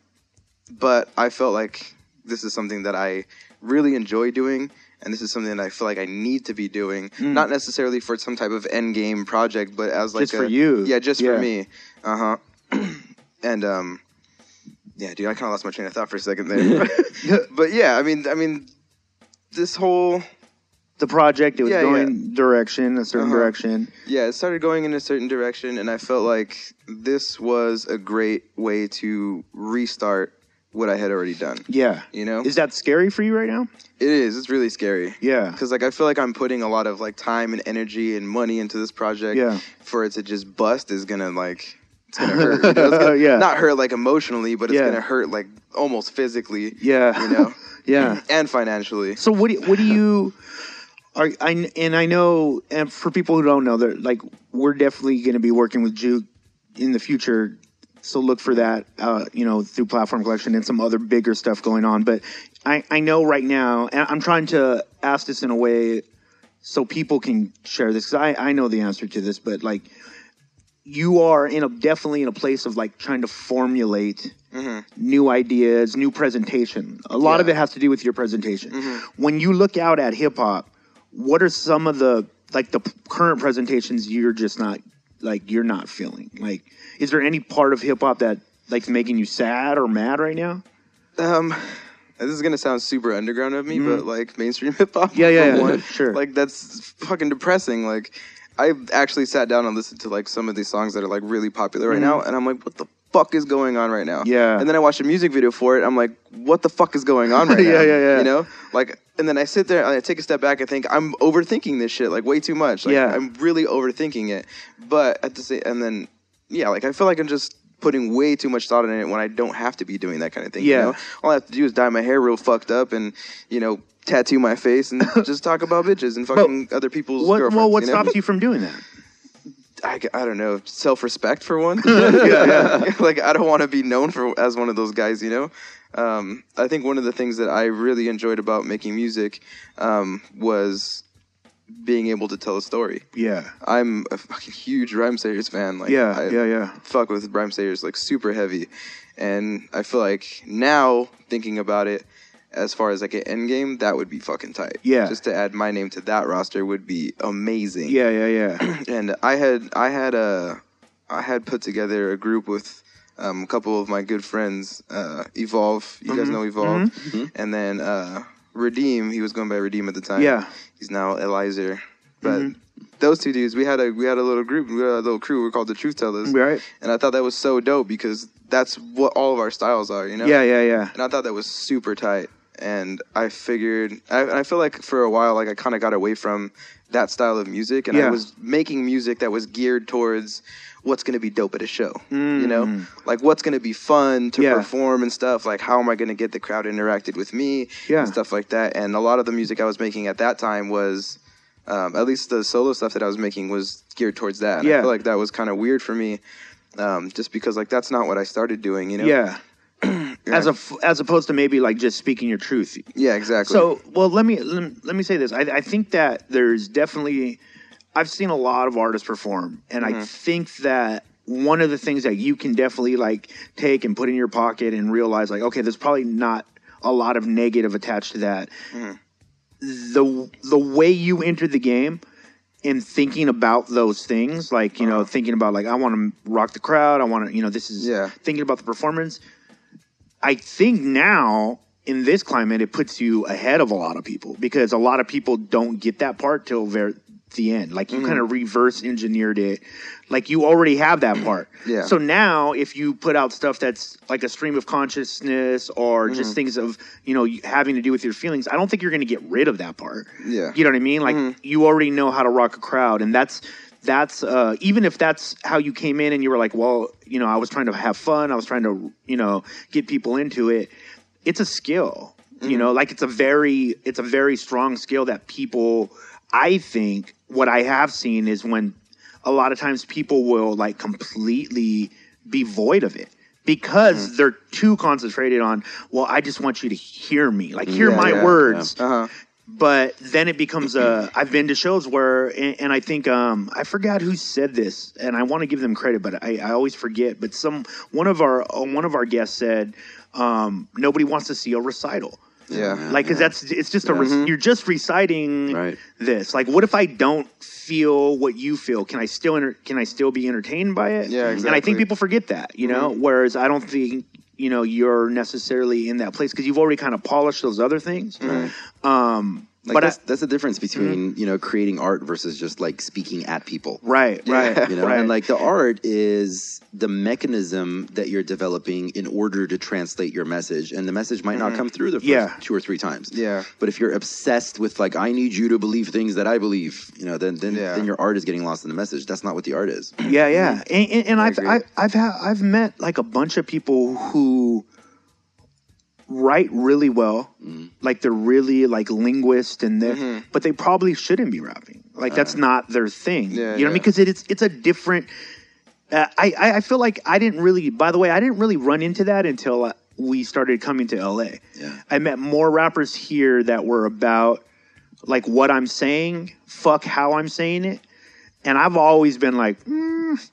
but I felt like this is something that I really enjoy doing, and this is something that I feel like I need to be doing, not necessarily for some type of end game project, but as like
Mm. Just
a,
for you.
yeah, just
Yeah.
for me, uh huh. and um, yeah, dude, I kind of lost my train of thought for a second there, but yeah, I mean, I mean, this whole
The project, it was
Yeah,
going direction, a certain
Uh-huh.
direction.
yeah, it started going in a certain direction, and I felt like this was a great way to restart what I had already done.
Yeah.
You know,
Is that scary for you right now?
it is. It's really scary.
Yeah.
because like I feel like I'm putting a lot of like time and energy and money into this project.
Yeah.
for it to just bust is gonna like it's gonna hurt. You know? It's gonna,
Yeah.
not hurt like emotionally, but it's
Yeah.
gonna hurt like almost physically.
Yeah.
you know,
Yeah.
and financially.
So what do, what do you are I and I know and for people who don't know that like we're definitely going to be working with Juke in the future. So look for that, uh, you know, through Platform Collection and some other bigger stuff going on. But I, I know right now, and I'm trying to ask this in a way so people can share this because I, I know the answer to this, but like you are in a definitely in a place of like trying to formulate new ideas, new presentation. A lot of it has to do with your presentation. When you look out at hip hop, what are some of the like the current presentations you're just not like you're not feeling? Like, is there any part of hip hop that like making you sad or mad right now?
Um, this is gonna sound super underground of me, but like mainstream hip hop.
Mm-hmm. Yeah, yeah, yeah, sure.
Like that's fucking depressing. Like I actually sat down and listened to like some of these songs that are like really popular right now, and I'm like, what the fuck is going on right now?
Mm-hmm. Yeah.
And then I watched a music video for it. I'm like, what the fuck is going on right
Yeah,
now?
yeah, yeah.
You know, like. And then I sit there and I take a step back and think I'm overthinking this shit like way too much. Like,
Yeah.
I'm really overthinking it. But at the same, and then yeah, like I feel like I'm just putting way too much thought in it when I don't have to be doing that kind of thing.
Yeah.
You know? All I have to do is dye my hair real fucked up and, you know, tattoo my face and just talk about bitches and fucking other people's
What
girlfriends.
well, what
you know?
stops you from doing that?
I, I don't know, self respect for one. yeah, like I don't want to be known for as one of those guys, you know. Um, I think one of the things that I really enjoyed about making music um, was being able to tell a story.
Yeah,
I'm a fucking huge Rhymesayers fan. Like,
yeah,
I
yeah, yeah.
fuck with Rhymesayers like super heavy, and I feel like now thinking about it, as far as like an end game, that would be fucking tight.
Yeah.
just to add my name to that roster would be amazing
Yeah, yeah, yeah.
and I had I had a I had put together a group with um, a couple of my good friends, uh, Evolve. You guys
Mm-hmm.
know Evolve, and then uh, Redeem. He was going by Redeem at the time.
Yeah. Mm-hmm.
he's now Elizer. But those two dudes, we had a we had a little group, we had a little crew. We're called the Truth Tellers,
Right.
And I thought that was so dope because that's what all of our styles are, you know.
Yeah, yeah, yeah.
And I thought that was super tight. And I figured, I, I feel like for a while, like I kind of got away from that style of music, and
Yeah.
I was making music that was geared towards what's going to be dope at a show. You know, like what's going to be fun to
Mm. Yeah.
perform and stuff. Like how am I going to get the crowd interacted with me
Yeah.
and stuff like that. And a lot of the music I was making at that time was. Um, at least the solo stuff that I was making was geared towards that. And
Yeah.
I feel like that was kind of weird for me, um, just because like that's not what I started doing. You know.
Yeah. As a as opposed to maybe like just speaking your truth.
Yeah. Exactly.
So, well, let me let me, let me say this. I, I think that there's definitely I've seen a lot of artists perform, and I mm-hmm. think that one of the things that you can definitely like take and put in your pocket and realize like, okay, there's probably not a lot of negative attached to that. Mm-hmm. The the way you entered the game and thinking about those things, like you know, uh-huh. thinking about like I want to rock the crowd, I want to, you know, this is
Yeah.
thinking about the performance. I think now in this climate, it puts you ahead of a lot of people because a lot of people don't get that part till very the end. Like you
Mm-hmm.
kind of reverse engineered it. Like you already have that part.
Yeah.
So now, if you put out stuff that's like a stream of consciousness or
Mm-hmm.
just things of you know having to do with your feelings, I don't think you're going to get rid of that part.
Yeah. Mm-hmm.
You know what I mean? Like you already know how to rock a crowd, and that's that's uh, even if that's how you came in and you were like, well, you know, I was trying to have fun, I was trying to you know get people into it. It's a skill, you know, like it's a very it's a very strong skill that people. I think what I have seen is when a lot of times people will like completely be void of it because they're too concentrated on well i just want you to hear me like hear
Yeah,
my
yeah,
words.
Uh-huh.
but then it becomes a i've been to shows where and, and i think um i forgot who said this and i want to give them credit but i, I always forget but some one of our uh, one of our guests said um nobody wants to see a recital
Yeah.
like because that's it's just a rec- you're just reciting
Right.
this. Like what if i don't feel what you feel? Can i still enter- can i still be entertained by it?
Yeah, exactly.
and i think people forget that you know? Whereas i don't think you know you're necessarily in that place because you've already kind of polished those other things. Um
Like
but
that's,
I,
that's the difference mm-hmm. between you know creating art versus just like speaking at people.
right right
You know,
right.
and like the art is the mechanism that you're developing in order to translate your message, and the message might not mm-hmm. come through the first
Yeah.
two or three times.
Yeah.
But if you're obsessed with like I need you to believe things that I believe, you know, then then,
Yeah.
then your art is getting lost in the message. That's not what the art is.
Yeah, yeah, mm-hmm. and, and, and I've
agree.
I, I've had I've met like a bunch of people who write really well, like they're really like linguist and they but they probably shouldn't be rapping. Like that's not their thing.
Yeah,
you know,
yeah.
because it, it's it's a different. Uh, I I I feel like I didn't really. By the way, I didn't really run into that until uh, we started coming to LA.
Yeah.
I met more rappers here that were about like what I'm saying, fuck how I'm saying it, and I've always been like, mm,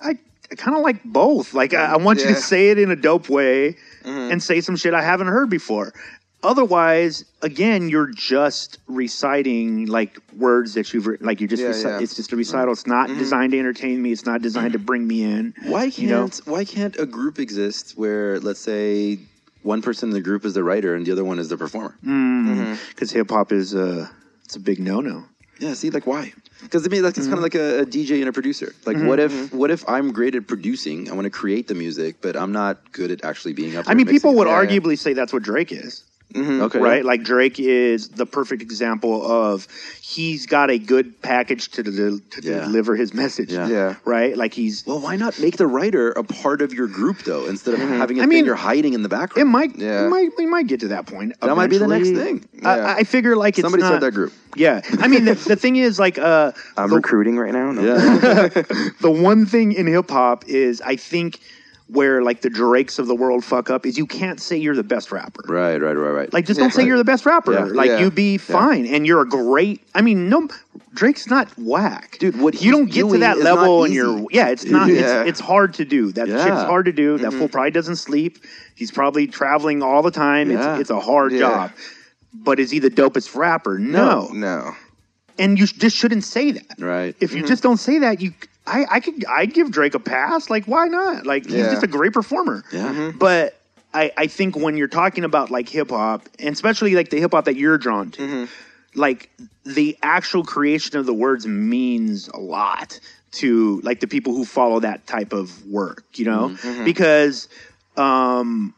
I, I kind of like both. Like I, I want you to say it in a dope way
Mm-hmm.
and say some shit I haven't heard before. Otherwise, again, you're just reciting like words that you've re- like you just
Yeah,
reci-
yeah. Mm-hmm.
it's just a recital. It's not designed to entertain me. It's not designed to bring me in.
Why can't
You know?
why can't a group exist where let's say one person in the group is the writer and the other one is the performer?
Because hip hop is uh, it's a big no no.
Yeah, see, like why? Because to me, like it's kind of like a, a DJ and a producer. Like,
Mm-hmm,
what if what if I'm great at producing? I want to create the music, but I'm not good at actually being up.
I mean, people would.
Yeah, yeah.
arguably say that's what Drake is.
Okay,
right? Like Drake is the perfect example of he's got a good package to, del- to
Yeah.
deliver his message.
Yeah.
Yeah.
Right? Like he's.
Well, why not make the writer a part of your group though, instead of having it
I
I
mean,
you're hiding in the background?
It
background?
might,
Yeah.
it might, we might get to that point.
That might be the next
eventually.
thing.
Yeah.
I, I figure like it's
Somebody
not,
start that group.
Yeah, I mean the, the thing is like uh,
I'm
the,
recruiting right now. No.
Yeah,
the one thing in hip hop is I think where like the Drakes of the world fuck up is you can't say you're the best rapper.
right, right, right, right.
Like, just don't say you're the best rapper.
Yeah.
Like,
Yeah.
you be fine, and you're a great. I mean, no, Drake's not whack,
Dude, what
you don't get to
doing
that
is not
level, and you're yeah, it's not.
Yeah.
It's, it's hard to do. That
Yeah. Mm-hmm.
shit's hard to do. That fool probably doesn't sleep. He's probably traveling all the time.
Yeah.
It's it's a hard
Yeah.
job. But is he the dopest rapper? No.
No.
And you sh- just shouldn't say that.
Right.
If you just don't say that, you. I, I could I'd give Drake a pass. Like why not? Like he's
Yeah.
just a great performer.
Yeah. Mm-hmm.
But I, I think when you're talking about like hip hop, and especially like the hip hop that you're drawn to, mm-hmm. like the actual creation of the words means a lot to like the people who follow that type of work, you know? Mm-hmm. Because um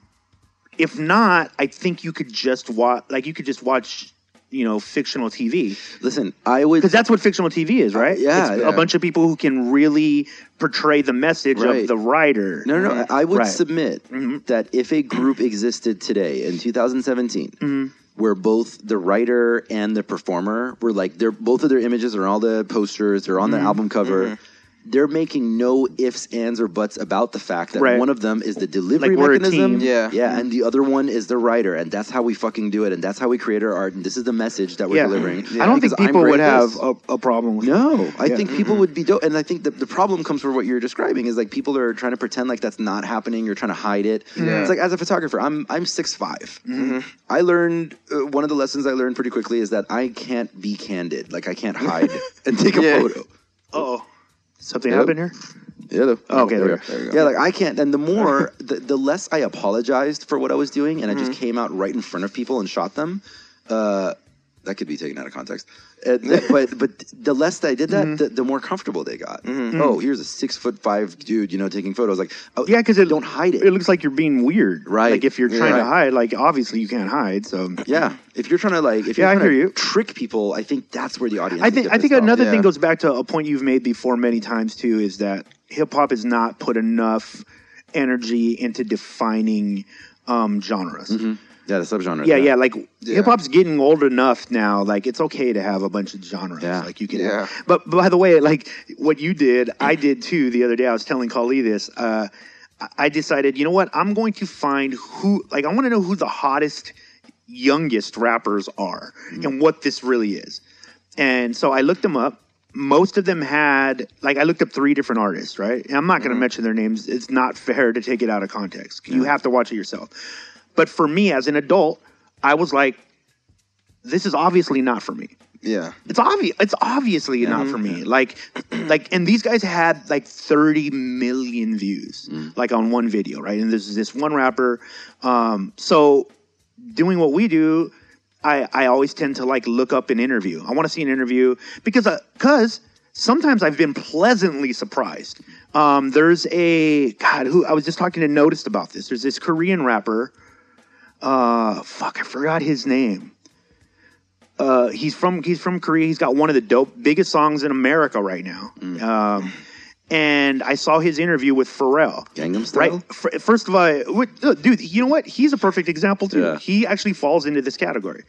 if not, I think you could just watch like you could just watch, you know, fictional TV.
Listen, I would.
Because that's what fictional TV is, right?
yeah,
it's
yeah.
a bunch of people who can really portray the message
Right.
of the writer.
No, no, no. I would
Right. Mm-hmm.
submit that if a group existed today in 2017,
Mm-hmm.
where both the writer and the performer were like, they're both of their images are on all the posters, they're on
Mm-hmm.
the album cover. They're making no ifs, ands, or buts about the fact that
Right.
one of them is the delivery
Like, we're a
mechanism,
team.
Yeah.
yeah, and the other one is the writer, and that's how we fucking do it, and that's how we create our art, and this is the message that we're
Yeah.
delivering.
I don't
Because
think people would have a, a problem with
No, I
Yeah.
think people would be dope, and I think the, the problem comes from what you're describing is like people are trying to pretend like that's not happening. You're trying to hide it.
Yeah.
It's like as a photographer, I'm I'm six I learned uh, one of the lessons I learned pretty quickly is that I can't be candid. Like I can't hide and take a
Yeah.
photo.
Oh, something
Yep.
happened here?
Yeah. though.
Oh, okay, there go.
go. Yeah, like I can't. And the more, the, the less I apologized for what I was doing, and I
Mm-hmm.
just came out right in front of people and shot them. Uh, that could be taken out of context. Uh, but but the less I did
Mm-hmm.
that, the, the more comfortable they got. Oh, here's a six foot five dude, you know, taking photos. Like, oh,
Yeah, because it
don't hide it.
It looks like you're being weird,
Right.
Like if you're trying to hide, like obviously you can't hide. So
yeah, if you're trying to like, if you're
Yeah, I
trying
hear
to
you.
trick people, I think that's where the audience.
I think I think
pissed off.
another thing
yeah.
goes back to a point you've made before many times too is that hip hop has not put enough energy into defining um, genres.
Yeah, the subgenre.
Yeah, yeah, like hip hop's getting old enough now. Like it's okay to have a bunch of genres.
Yeah.
Like you can.
Yeah.
But, but by the way, like what you did, I did too. The other day, I was telling Kali this. Uh, I- I decided, you know what? I'm going to find who. Like, I want to know who the hottest, youngest rappers are, and what this really is. And so I looked them up. Most of them had like I looked up three different artists, right? And I'm not going to mention their names. It's not fair to take it out of context. You have to watch it yourself. But for me as an adult, I was like, this is obviously not for me.
Yeah.
It's obvious. It's obviously not for me. Like, like, and these guys had like 30 million views, like on one video, right? And this is this one rapper. Um, so, doing what we do, I I always tend to like look up an interview. I want to see an interview because because sometimes I've been pleasantly surprised. Um, there's a God who I was just talking to Noticed about this. There's this Korean rapper. Uh, fuck, I forgot his name uh, he's from he's from Korea. He's got one of the dope biggest songs in America right now. Um, and I saw his interview with Pharrell.
Gangnam Style?
Right. F- First of all, dude, you know what? He's a perfect example too.
Yeah.
He actually falls into this category.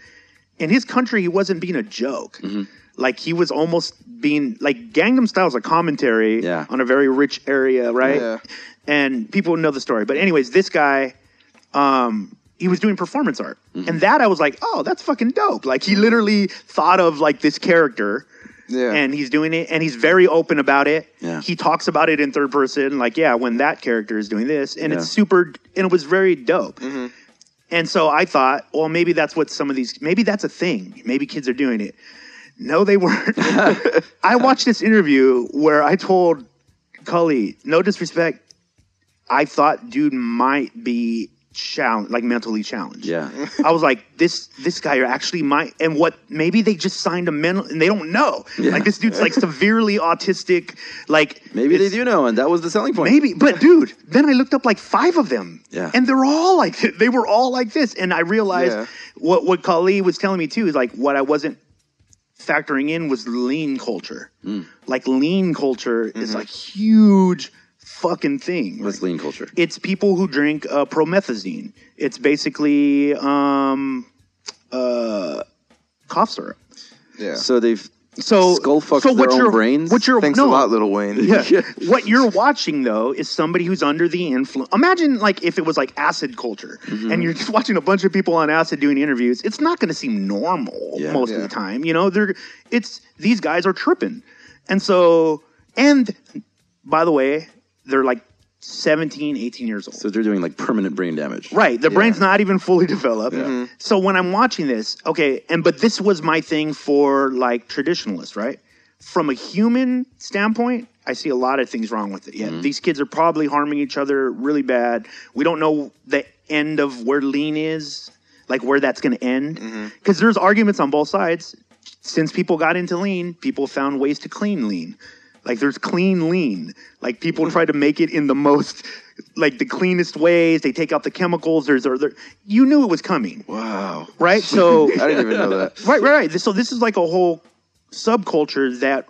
In his country, he wasn't being a joke.
Mm-hmm.
Like he was almost being like Gangnam Style is a commentary
Yeah.
on a very rich area, right?
Yeah.
And people know the story. But anyways, this guy, um, he was doing performance art,
Mm-hmm.
and that I was like, oh, that's fucking dope. Like he literally thought of like this character.
Yeah.
And he's doing it, and he's very open about it.
Yeah.
He talks about it in third person, like, yeah, when that character is doing this, and it's super, and it was very dope. And so I thought, well, maybe that's what some of these, maybe that's a thing. Maybe kids are doing it. No, they weren't. I watched this interview where I told Cully, no disrespect, I thought dude might be challenged, like mentally challenged.
Yeah.
I was like, this this guy actually might, and what? Maybe they just signed a mental, and they don't know. Like this dude's like severely autistic. Like
Maybe they do know, and that was the selling point.
Maybe, but dude, then I looked up like five of them.
Yeah.
And they're all like they were all like this. And I realized
Yeah.
what what Kali was telling me too is like what I wasn't factoring in was lean culture.
Hmm.
Like lean culture is like huge fucking thing.
What's lean culture?
It's people who drink uh, promethazine. It's basically um uh cough syrup.
Yeah.
So they've
So
Skull fucks
so what
their own
you're,
brains?
What you're
Thanks
no,
a lot, Lil Wayne.
yeah. what you're watching though is somebody who's under the influence. Imagine like if it was like acid culture
Mm-hmm.
and you're just watching a bunch of people on acid doing interviews. It's not going to seem normal
Yeah.
most of the time. You know, they're it's these guys are tripping, and so and by the way, they're like 17, 18 years old.
so they're doing like permanent brain damage.
Right. The brain's not even fully developed.
Mm-hmm.
So when I'm watching this, okay, and but this was my thing for like traditionalists, right? From a human standpoint, I see a lot of things wrong with it.
Mm-hmm.
Yeah, these kids are probably harming each other really bad. We don't know the end of where lean is, like where that's going to end,
Mm-hmm.
because there's arguments on both sides. Since people got into lean, people found ways to clean lean. Like there's clean lean. Like people try to make it in the most like the cleanest ways. They take out the chemicals. There's there, there you knew it was coming,
Wow.
right? So
I didn't even know that.
right, right, right. So this is like a whole subculture that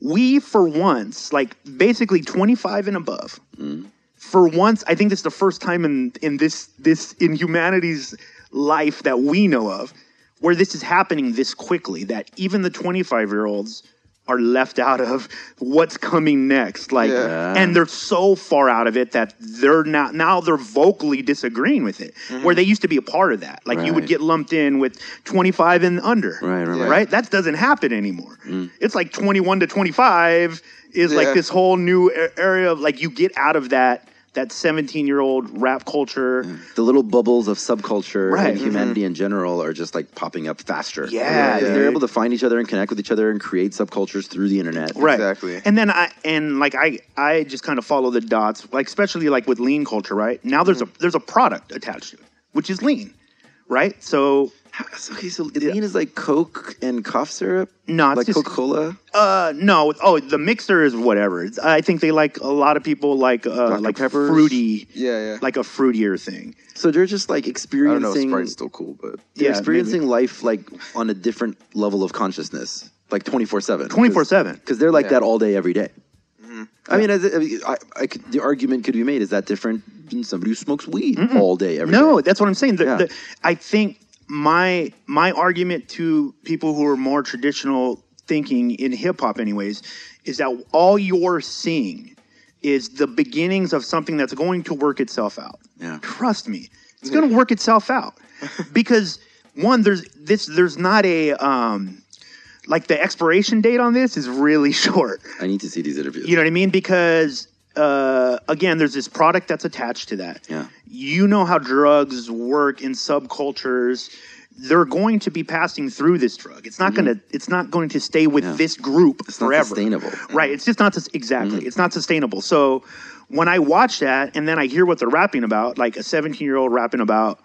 we, for once, like basically 25 and above, mm-hmm. for once, I think this is the first time in in this this in humanity's life that we know of where this is happening this quickly. That even the 25 year olds are left out of what's coming next. Like
Yeah.
and they're so far out of it that they're not now they're vocally disagreeing with it mm-hmm. where they used to be a part of that. Like you would get lumped in with 25 and under
Right, right, right.
right? That doesn't happen anymore. Mm. It's like 21 to 25 is
Yeah.
like this whole new area of like you get out of that that 17 year old rap culture.
The little bubbles of subculture
Right.
and humanity mm-hmm. in general are just like popping up faster.
Yeah,
And
dude.
they're able to find each other and connect with each other and create subcultures through the internet.
Right.
Exactly.
And then I and like I I just kind of follow the dots, like especially like with lean culture, right? Now there's mm-hmm. a there's a product attached to it, which is lean. Right? So
Okay, so lean is like Coke and cough syrup.
No, it's
like Coca Cola.
Uh, no. Oh, the mixer is whatever. It's, I think they like a lot of people like uh, like
Peppers?
fruity,
Yeah, yeah.
like a fruitier thing.
So they're just like experiencing.
I don't know.
experiencing.
Sprite's still cool, but
they're
Yeah,
experiencing life like on a different level of consciousness, like twenty four seven.
24/7.
Because they're like
Yeah.
that all day, every day. I mean, I, I, I could, the argument could be made: is that different than somebody who smokes weed all day, every day?
No, that's what I'm saying. The,
Yeah.
the, I think my my argument to people who are more traditional thinking in hip hop, anyways, is that all you're seeing is the beginnings of something that's going to work itself out.
Yeah.
Trust me, it's going to work itself out because one, there's this, there's not a um, like the expiration date on this is really short.
I need to see these interviews.
You know what I mean? Because uh, again, there's this product that's attached to that.
Yeah.
You know how drugs work in subcultures. They're going to be passing through this drug. It's not gonna. It's not going to stay with
Mm-hmm. Yeah.
this group
It's not
forever.
sustainable. Mm-hmm.
Right. It's just not exactly. It's not sustainable. So when I watch that and then I hear what they're rapping about, like a 17 year old rapping about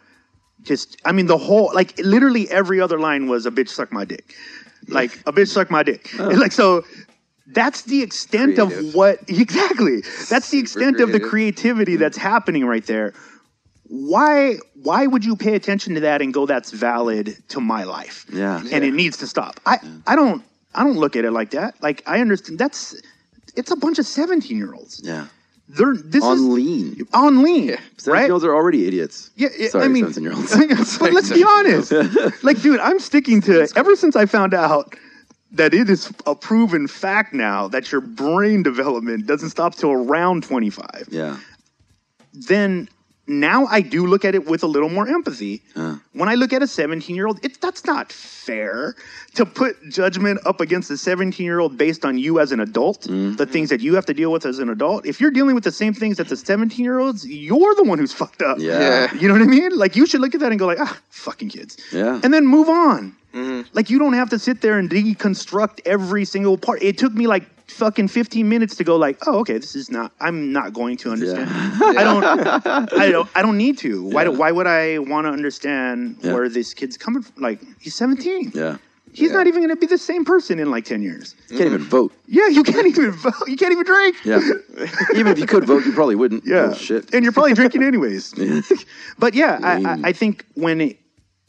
just I mean the whole like literally every other line was a bitch suck my dick. Like a bitch suck my dick.
Oh.
Like so that's the extent of what exactly. That's the extent of the creativity that's mm-hmm. happening right there. Why why would you pay attention to that and go that's valid to my life?
Yeah.
And it needs to stop. I I don't I don't look at it like that. Like I understand that's it's a bunch of 17 year olds.
Yeah.
They're this
On
is
lean.
on lean, right?
Seventeen-year-olds are already idiots.
Yeah, yeah,
Sorry,
I mean,
seventeen-year-olds.
but let's be honest. like, dude, I'm sticking to ever since I found out that it is a proven fact now that your brain development doesn't stop till around 25.
yeah.
Then now I do look at it with a little more empathy.
Uh.
When I look at a 17 year old, it's that's not fair to put judgment up against a 17 year old based on you as an adult,
Mm-hmm.
the things that you have to deal with as an adult. If you're dealing with the same things that the 17 year olds, you're the one who's fucked up.
Yeah.
Yeah.
You know what I mean? Like you should look at that and go like, ah, fucking kids.
Yeah.
And then move on. Mm-hmm. Like you don't have to sit there and deconstruct every single part. It took me like fucking 15 minutes to go like, oh, okay, this is not. I'm not going to understand. I don't. I don't. I don't need to. Why? Do, why would I want to understand
Yeah.
where this kid's coming from? Like he's 17.
Yeah.
He's not even going to be the same person in like 10 years.
You can't even vote.
Yeah, you can't even vote. You can't even drink.
Yeah. even if you could vote, you probably wouldn't.
Yeah.
Oh, shit.
And you're probably drinking anyways. But yeah, I, I, I think when it,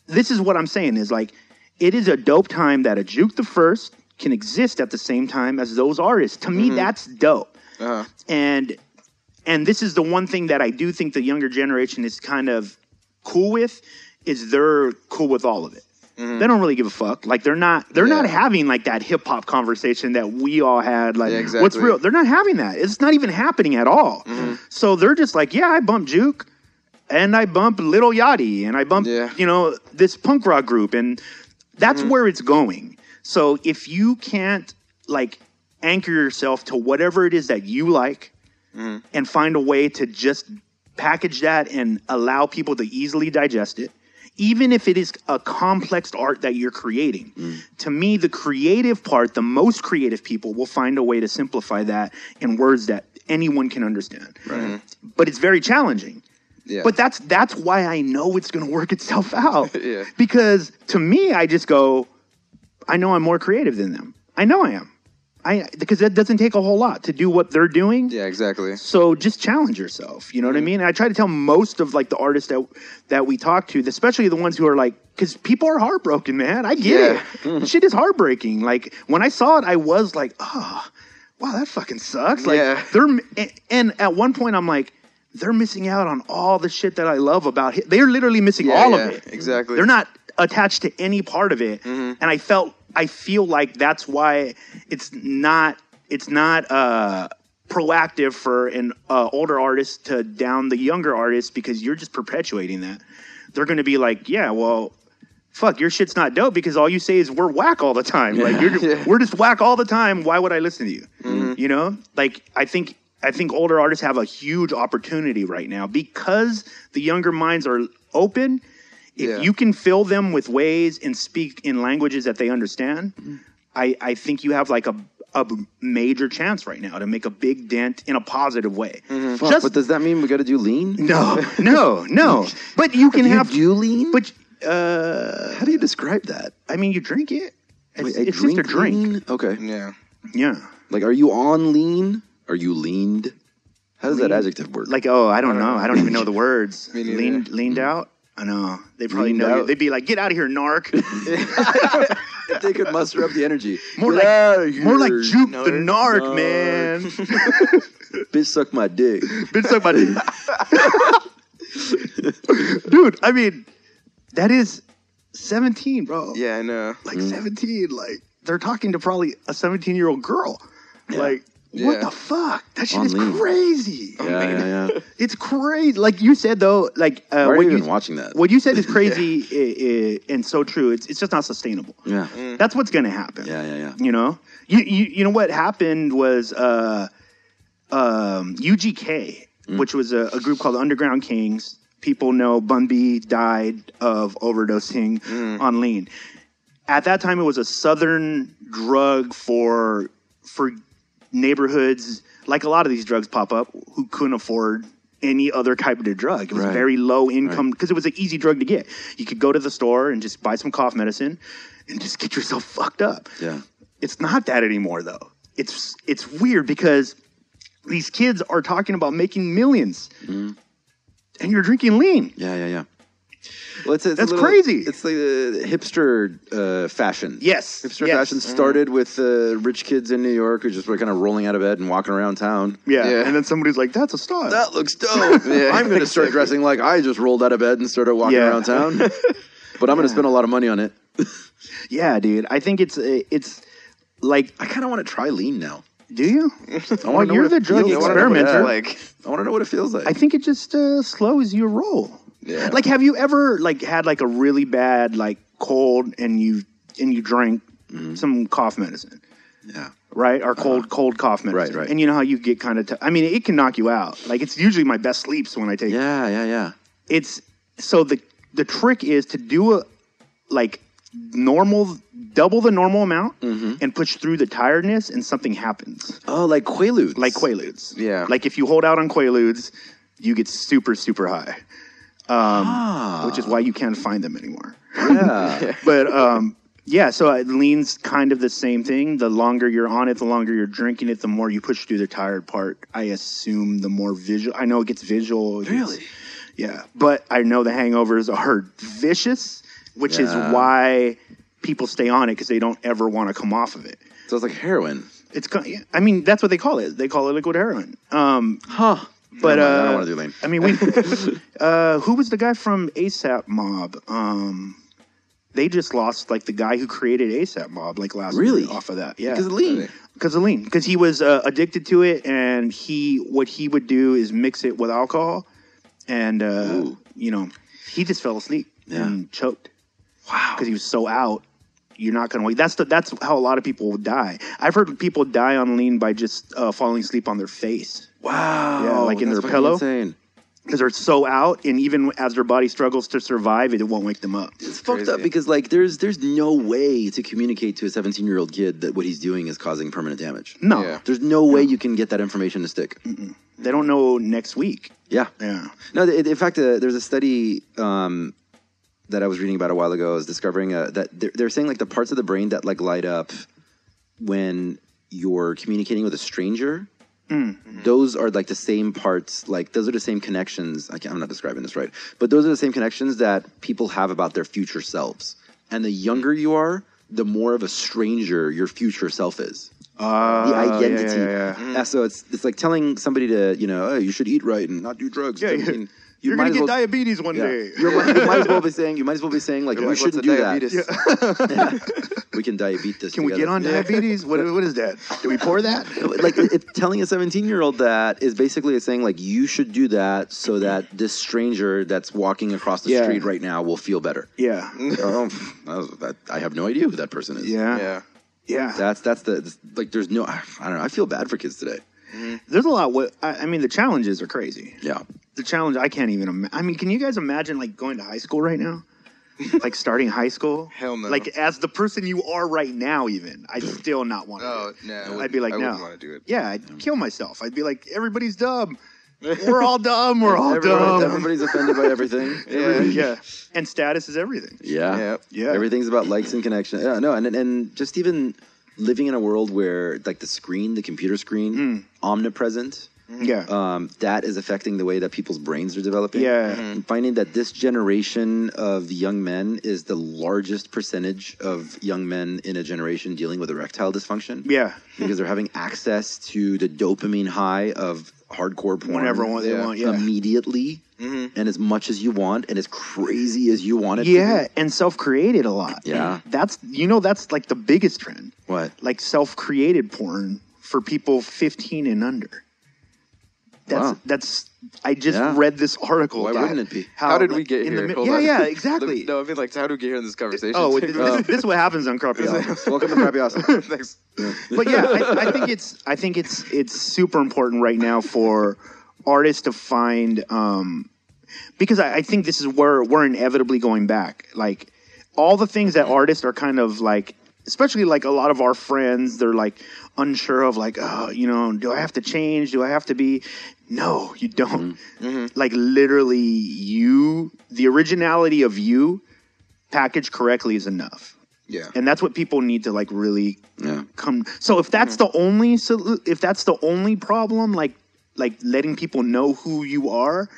this is what I'm saying is like, it is a dope time that a Juke the First can exist at the same time as those artists. To me, that's dope.
Uh-huh.
And and this is the one thing that I do think the younger generation is kind of cool with is they're cool with all of it. They don't really give a fuck. Like they're not they're not having like that hip hop conversation that we all had. Like
Yeah,
what's real? They're not having that. It's not even happening at all.
Mm-hmm.
So they're just like, yeah, I bump Juke, and I bump Lil Yachty, and I bump
Yeah. Mm-hmm.
you know this punk rock group, and that's where it's going. So if you can't like anchor yourself to whatever it is that you like,
Mm-hmm.
and find a way to just package that and allow people to easily digest it. Even if it is a complex art that you're creating,
Mm.
to me, the creative part, the most creative people will find a way to simplify that in words that anyone can understand. Right. But it's very challenging.
Yeah.
But that's that's why I know it's going to work itself out.
Yeah.
Because to me, I just go, I know I'm more creative than them. I know I am. I because it doesn't take a whole lot to do what they're doing.
yeah, exactly.
So just challenge yourself. You know what I mean? And I try to tell most of like the artists that that we talk to, especially the ones who are like, because people are heartbroken, man. I get it. Shit is heartbreaking. Like when I saw it, I was like, oh, wow, that fucking sucks. Like
Yeah.
they're and at one point, I'm like. They're missing out on all the shit that I love about it. They're literally missing
Yeah,
all
yeah,
of it.
exactly.
They're not attached to any part of it.
Mm-hmm.
And I felt, I feel like that's why it's not, it's not uh, proactive for an uh, older artist to down the younger artist because you're just perpetuating that. They're going to be like, yeah, well, fuck, your shit's not dope because all you say is we're whack all the time. Like you're,
Yeah.
we're just whack all the time. Why would I listen to you?
Mm-hmm.
You know, like I think I think older artists have a huge opportunity right now because the younger minds are open. If
Yeah.
you can fill them with ways and speak in languages that they understand, I, I think you have like a a major chance right now to make a big dent in a positive way.
Fuck,
Just
but does that mean we got to do lean?
no, no, no. But you can
You
have
do lean?
But uh,
How do you describe that?
I mean, you drink it. It's,
Wait,
it's just a drink.
lean? Okay.
Yeah.
Yeah.
Like, are you on lean? Are you leaned? How does that adjective work?
Like, oh, I don't know. I don't even know the words.
Me
leaned, leaned out. I know. They probably
Leaned
know. You.
out.
They'd be like, "Get out of here, narc."
if they could muster up the energy.
More
Get
like,
outta
more like
here,
juke the narc,
narc.
man.
Bitch, suck my dick.
Bitch, suck my dick. Dude, I mean, that is seventeen, bro.
Yeah, I know.
like mm. 17 like they're talking to probably a 17 year old girl like what the fuck? That shit
On
is
lean.
crazy.
Yeah, yeah, yeah.
it's crazy. Like you said though like uh,
Why are
what
you
you
even watching that?
what you said is crazy i- i- and so true. It's, it's just not sustainable.
Yeah.
that's what's gonna happen.
Yeah, yeah, yeah.
you know? You, you you know what happened was uh um UGK which was a, a group called Underground Kings. People know Bun B died of overdosing on lean. At that time it was a southern drug for for neighborhoods like a lot of these drugs pop up who couldn't afford any other type of drug. It was
Right.
very low income because it was an easy drug to get. You could go to the store and just buy some cough medicine and just get yourself fucked up.
Yeah.
It's not that anymore though. It's it's weird because these kids are talking about making 1000000s mm-hmm. and you're drinking lean.
Yeah, yeah, yeah. Well, it's, it's
That's
little-
crazy.
It's like the hipster uh, fashion.
Yes,
Hipster
yes.
fashion started with uh, rich kids in New York who just were kind of rolling out of bed and walking around town.
Yeah.
Yeah.
and then somebody's like, "That's a style."
That looks dope.
Yeah,
I'm going to start dressing like I just rolled out of bed and started walking
Yeah.
around town. but I'm going to spend a lot of money on it.
yeah, dude. I think it's uh, it's like,
I kind of want to try lean now.
do you?
I
Well,
want to
you're the drug experimenter.
Like.
Like,
I want to know what it feels like.
I think it just uh, slows your roll.
Yeah.
Like, have you ever like had like a really bad like cold and you and you drank
Mm-hmm.
some cough medicine,
yeah.
right? Or cold cold cough medicine,
Uh-huh. right.
And you know how you get kind of. T- I mean, it can knock you out. Like it's usually my best sleeps when I take.
Yeah, yeah, yeah.
It's so the the trick is to do a like normal double the normal amount
Mm-hmm.
and push through the tiredness and something happens
Oh, like Quaaludes.
like Quaaludes.
Yeah.
Like if you hold out on Quaaludes, you get super, super high. Um,
Ah.
Which is why you can't find them anymore.
Yeah.
But um, yeah, so it leans kind of the same thing. The longer you're on it, the longer you're drinking it, the more you push through the tired part. I assume the more visual. I know it gets visual. it gets-
Really?
yeah. But I know the hangovers are vicious, which is why people stay on it because they don't ever want to come off of it.
so it's like heroin.
It's, I mean, that's what they call it. They call it liquid heroin. Um,
Huh.
But
I
uh,
don't want to do lean.
I mean, we. uh, who was the guy from ASAP Mob? Um, they just lost like the guy who created ASAP Mob like last
Really?
week off of that. Yeah,
Because of lean.
because of lean. Because he was uh, addicted to it, and he what he would do is mix it with alcohol, and uh, you know, he just fell asleep
Yeah.
and choked
Wow.
because he was so out. You're not gonna wait. That's the, that's how a lot of people die. I've heard people die on lean by just uh, falling asleep on their face
Wow.
Yeah, like in their pillow.
Insane.
because they're so out, and even as their body struggles to survive, it won't wake them up.
It's fucked up because like there's there's no way to communicate to a 17 year old kid that what he's doing is causing permanent damage.
No,
Yeah.
There's no way you can get that information to stick.
they don't know next week.
Yeah.
Yeah,
No, th- in fact, uh, there's a study um, that I was reading about a while ago. Is discovering uh, that they're, they're saying like the parts of the brain that like light up when you're communicating with a stranger. Those are like the same parts, like those are the same connections. I can't, I'm not describing this right, but those are the same connections that people have about their future selves. And the younger you are, the more of a stranger your future self is.
uh,
The identity.
Yeah, yeah, yeah.
Yeah, so it's it's like telling somebody to you know, oh, you should eat right and not do drugs.
Yeah,
I mean, you
You're gonna get
well-
diabetes one
yeah.
day.
You're, you might as well be saying you might as well be saying like
You're
we
like,
shouldn't do
diabetes?
that. we can diabetes this.
Can we get
together.
on diabetes? What, what is that? Do we pour that?
like it, it- telling a 17 year old that is basically saying like you should do that so that this stranger that's walking across the
Yeah.
street right now will feel better.
Yeah,
oh, that was- that- I have no idea who that person is.
yeah,
Yeah.
yeah.
That's that's the like. There's no. I don't know. I feel bad for kids today.
there's a lot. What I, I mean, the challenges are crazy.
Yeah.
The challenge I can't even. Ima- I mean, can you guys imagine like going to high school right now? like starting high school?
Hell no.
Like as the person you are right now, even I'd still not want to.
Oh no,
I'd be like,
I
no.
wouldn't want to do it.
Yeah, I'd kill myself. I'd be like, everybody's dumb. We're all dumb. We're all
Everybody-
dumb.
everybody's offended by everything.
Yeah.
yeah, and status is everything.
Yeah.
Yeah.
Yeah.
Everything's about likes and connection. Yeah, no, and and just even living in a world where like the screen, the computer screen,
Mm.
omnipresent,
Yeah,
um, that is affecting the way that people's brains are developing.
yeah,
And finding that this generation of young men is the largest percentage of young men in a generation dealing with erectile dysfunction.
yeah.
Because they're having access to the dopamine high of hardcore porn
Whenever one- they
Yeah.
want, yeah,
immediately and as much as you want and as crazy as you want it
yeah,
be.
and self-created a lot.
Yeah.
that's you know that's like the biggest trend.
What?
like self-created porn for people 15 and under. That's
Wow.
that's. I just
Yeah.
read this article.
Why wouldn't it be?
How did we get
in the
here?
mi- yeah,
on.
yeah, exactly.
no, I mean like, how do we get here in this conversation?
Oh, this, this is what happens on Crappy Hour.
Welcome to Crappy Awesome.
Thanks.
But yeah, I, I think it's I think it's it's super important right now for artists to find um, because I, I think this is where we're inevitably going back. Like all the things that artists are kind of like, especially like a lot of our friends, they're like unsure of like, oh, you know, do I have to change? Do I have to be? No, you don't. Mm-hmm. Mm-hmm. Like literally, you the originality of you packaged correctly is enough
Yeah.
and that's what people need to like really
Yeah.
come so if that's mm-hmm. the only so if that's the only problem like like letting people know who you are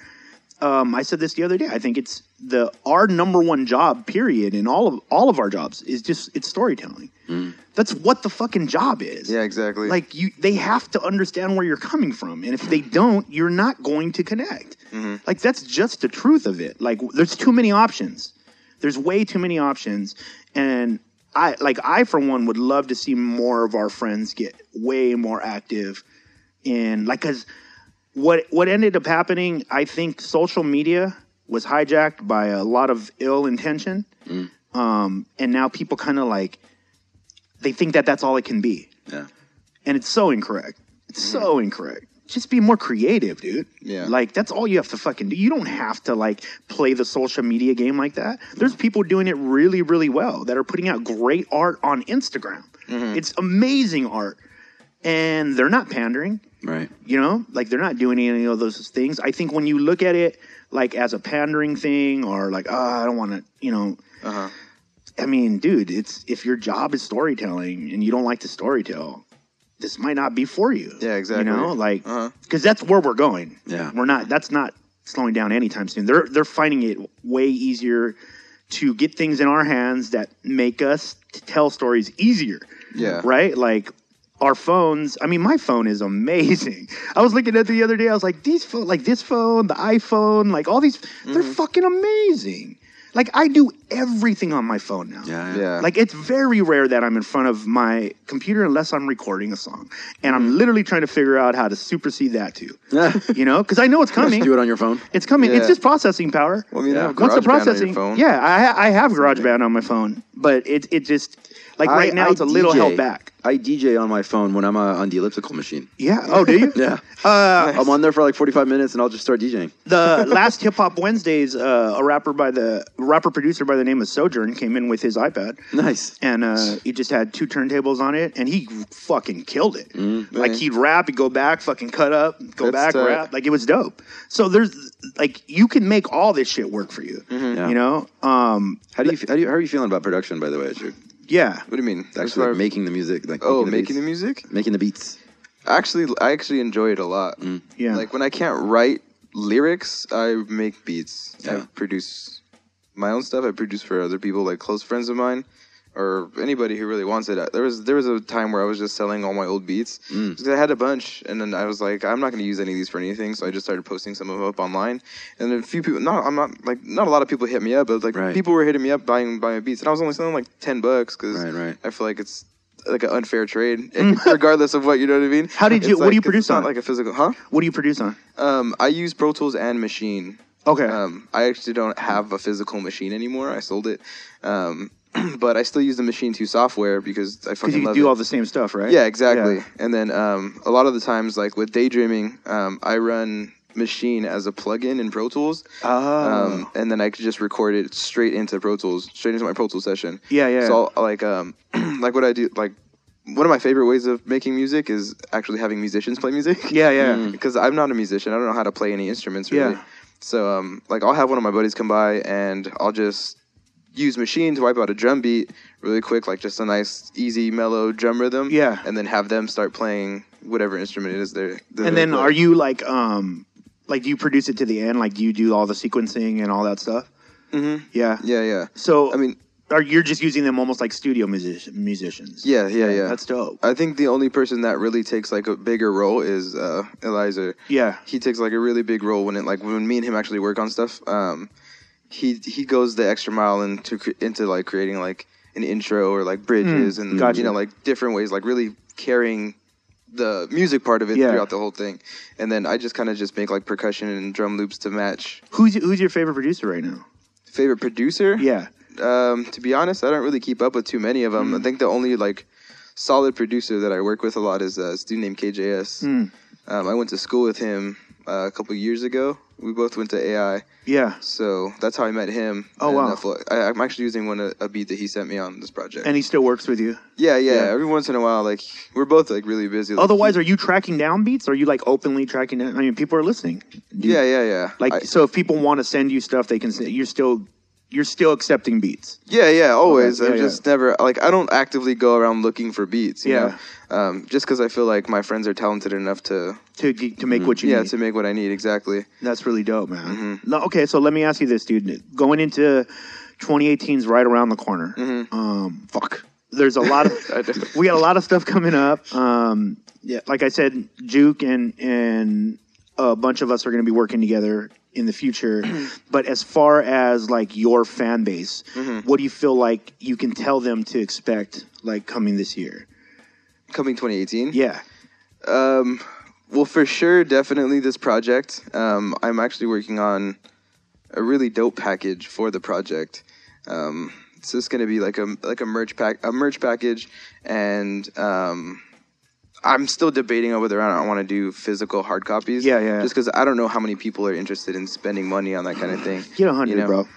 um i said this the other day i think it's the our number one job period in all of all of our jobs is just it's storytelling. Mm. That's what the fucking job is.
Yeah, exactly.
like you they have to understand where you're coming from and if they don't you're not going to connect. Mm-hmm. Like that's just the truth of it. Like there's too many options. There's way too many options and i like i for one would love to see more of our friends get way more active in like because what what ended up happening i think social media was hijacked by a lot of ill intention mm. um and now people kind of like they think that that's all it can be
Yeah.
and it's so incorrect. It's mm-hmm. so incorrect. Just be more creative, dude.
Yeah.
Like that's all you have to fucking do. You don't have to like play the social media game like that. There's mm. people doing it really, really well that are putting out great art on Instagram. Mm-hmm. It's amazing art. And they're not pandering,
Right.
you know? Like they're not doing any of those things. I think when you look at it like as a pandering thing or like, oh, I don't want to, you know,
Uh-huh.
I mean, dude, it's if your job is storytelling and you don't like to storytell, this might not be for you.
Yeah, exactly.
You know, like
Uh-huh.
because that's where we're going.
Yeah.
we're not. That's not slowing down anytime soon. They're they're finding it way easier to get things in our hands that make us tell stories easier.
Yeah.
right. Like our phones. I mean, my phone is amazing. I was looking at it the other day. I was like, these phone, like this phone, the iPhone, like all these, they're
Mm-hmm.
fucking amazing. Like I do everything on my phone now.
Yeah.
Yeah.
Like it's very rare that I'm in front of my computer unless I'm recording a song, and I'm
Mm-hmm.
literally trying to figure out how to supersede that too. Yeah. You know, because I know it's coming.
Do it on your phone.
It's coming. It's just processing power.
Well, I mean,
Yeah.
you have
Once the
GarageBand on your
processing,
phone.
yeah, I I have GarageBand on my phone, but it it just like right now it's a little held back.
I DJ on my phone when I'm uh, on the elliptical machine.
Yeah. Oh, do you?
Yeah.
Uh,
I'm on there for like 45 minutes and I'll just start DJing.
the last Hip Hop Wednesdays, uh, a rapper by the rapper producer by the name of Sojourn came in with his iPad.
Nice.
and uh, he just had two turntables on it, and he fucking killed it.
Mm-hmm.
Like he'd rap, he'd go back, fucking cut up, go
That's
back,
tight.
rap. Like it was dope. So there's like you can make all this shit work for you.
Yeah.
You know, um,
How do you how, do you, how are you feeling about production, by the way? Richard?
Yeah.
What do you mean?
Actually,
far-
making the music. Like
oh,
the
making the music?
making the beats.
Actually, I actually enjoy it a lot. Mm.
Yeah.
Like when I can't write lyrics, I make beats.
Yeah.
I produce my own stuff. I produce for other people, like close friends of mine, or anybody who really wants it. There was there was a time where I was just selling all my old beats.
Mm.
'Cause I had a bunch, and then I was like, I'm not going to use any of these for anything. So I just started posting some of them up online, and then a few people. Not I'm not like not a lot of people hit me up, but like
Right.
people were hitting me up buying buying beats, and I was only selling like ten bucks because
Right, right.
I feel like it's like an unfair trade, regardless of what you know what I mean.
How did you-
It's
what do you produce on?
like a physical, huh?
What do you produce on?
Um, I use Pro Tools and Maschine.
Okay.
Um, I actually don't have a physical machine anymore. I sold it. Um, but I still use the Maschine 2 software because I fucking
you
love
do
it.
all the same stuff, right?
Yeah, exactly.
Yeah.
And then um, a lot of the times, like with daydreaming, um, I run Maschine as a plugin in Pro Tools.
Oh.
Um, and then I could just record it straight into Pro Tools, straight into my Pro Tools session.
Yeah, yeah.
So I'll, like, um, like what I do, like one of my favorite ways of making music is actually having musicians play music.
yeah, yeah.
Because I'm not a musician, I don't know how to play any instruments really.
Yeah.
So um, like I'll have one of my buddies come by and I'll just use Maschine to wipe out a drum beat really quick, like just a nice, easy, mellow drum rhythm.
Yeah.
And then have them start playing whatever instrument it is they're. they're
And then
playing.
are you like, um, like, do you produce it to the end? Like, do you do all the sequencing and all that stuff? Mm-hmm. Yeah.
Yeah, yeah.
So,
I mean,
are you're just using them almost like studio music- musicians?
yeah, yeah, yeah.
That's dope.
I think the only person that really takes like a bigger role is uh, Eliza.
Yeah.
he takes like a really big role when it like when me and him actually work on stuff. Um, he he goes the extra mile into into like creating like an intro or like bridges and
Mm, gotcha.
you know like different ways, like really carrying the music part of it
Yeah.
throughout the whole thing. And then I just kind of just make like percussion and drum loops to match.
Who's who's your favorite producer right now?
Favorite producer?
Yeah.
Um, to be honest, I don't really keep up with too many of them. I think the only like solid producer that I work with a lot is a student named KJS.
Hmm.
Um, I went to school with him uh, a couple years ago. We both went to AI,
Yeah.
so that's how I met him.
Oh, wow.
Feel- I, I'm actually using one a, a beat that he sent me on this project.
And he still works with you.
yeah, yeah,
Yeah.
Every once in a while, like we're both like really busy. Like,
Otherwise,
he-
are you tracking down beats? Are you like openly tracking down? I mean, people are listening. You-
yeah, yeah, yeah.
Like,
I-
so if people want to send you stuff, they can. You're still you're still accepting beats.
Yeah, yeah, always.
Okay,
I'm
yeah,
just never like I don't actively go around looking for beats. You
Yeah.
know? um, just because I feel like my friends are talented enough to
To, to make what you
yeah
need.
to make what I need exactly.
That's really dope, man.
Mm-hmm.
No, okay, so let me ask you this, dude. Going into 2018 is right around the corner.
Mm-hmm.
Um, fuck. There's a lot of we got a lot of stuff coming up. Um, yeah, like I said, Juke and and a bunch of us are going to be working together in the future. but as far as like your fan base,
Mm-hmm.
what do you feel like you can tell them to expect like coming this year?
Coming 2018.
Yeah.
Um, well, for sure, definitely this project. Um, I'm actually working on a really dope package for the project. Um, it's just gonna be like a like a merch pack, a merch package, and um, I'm still debating on whether or not I want to do physical hard copies.
Yeah, yeah.
Just because I don't know how many people are interested in spending money on that kind of thing.
Get a hundred,
You know?
bro.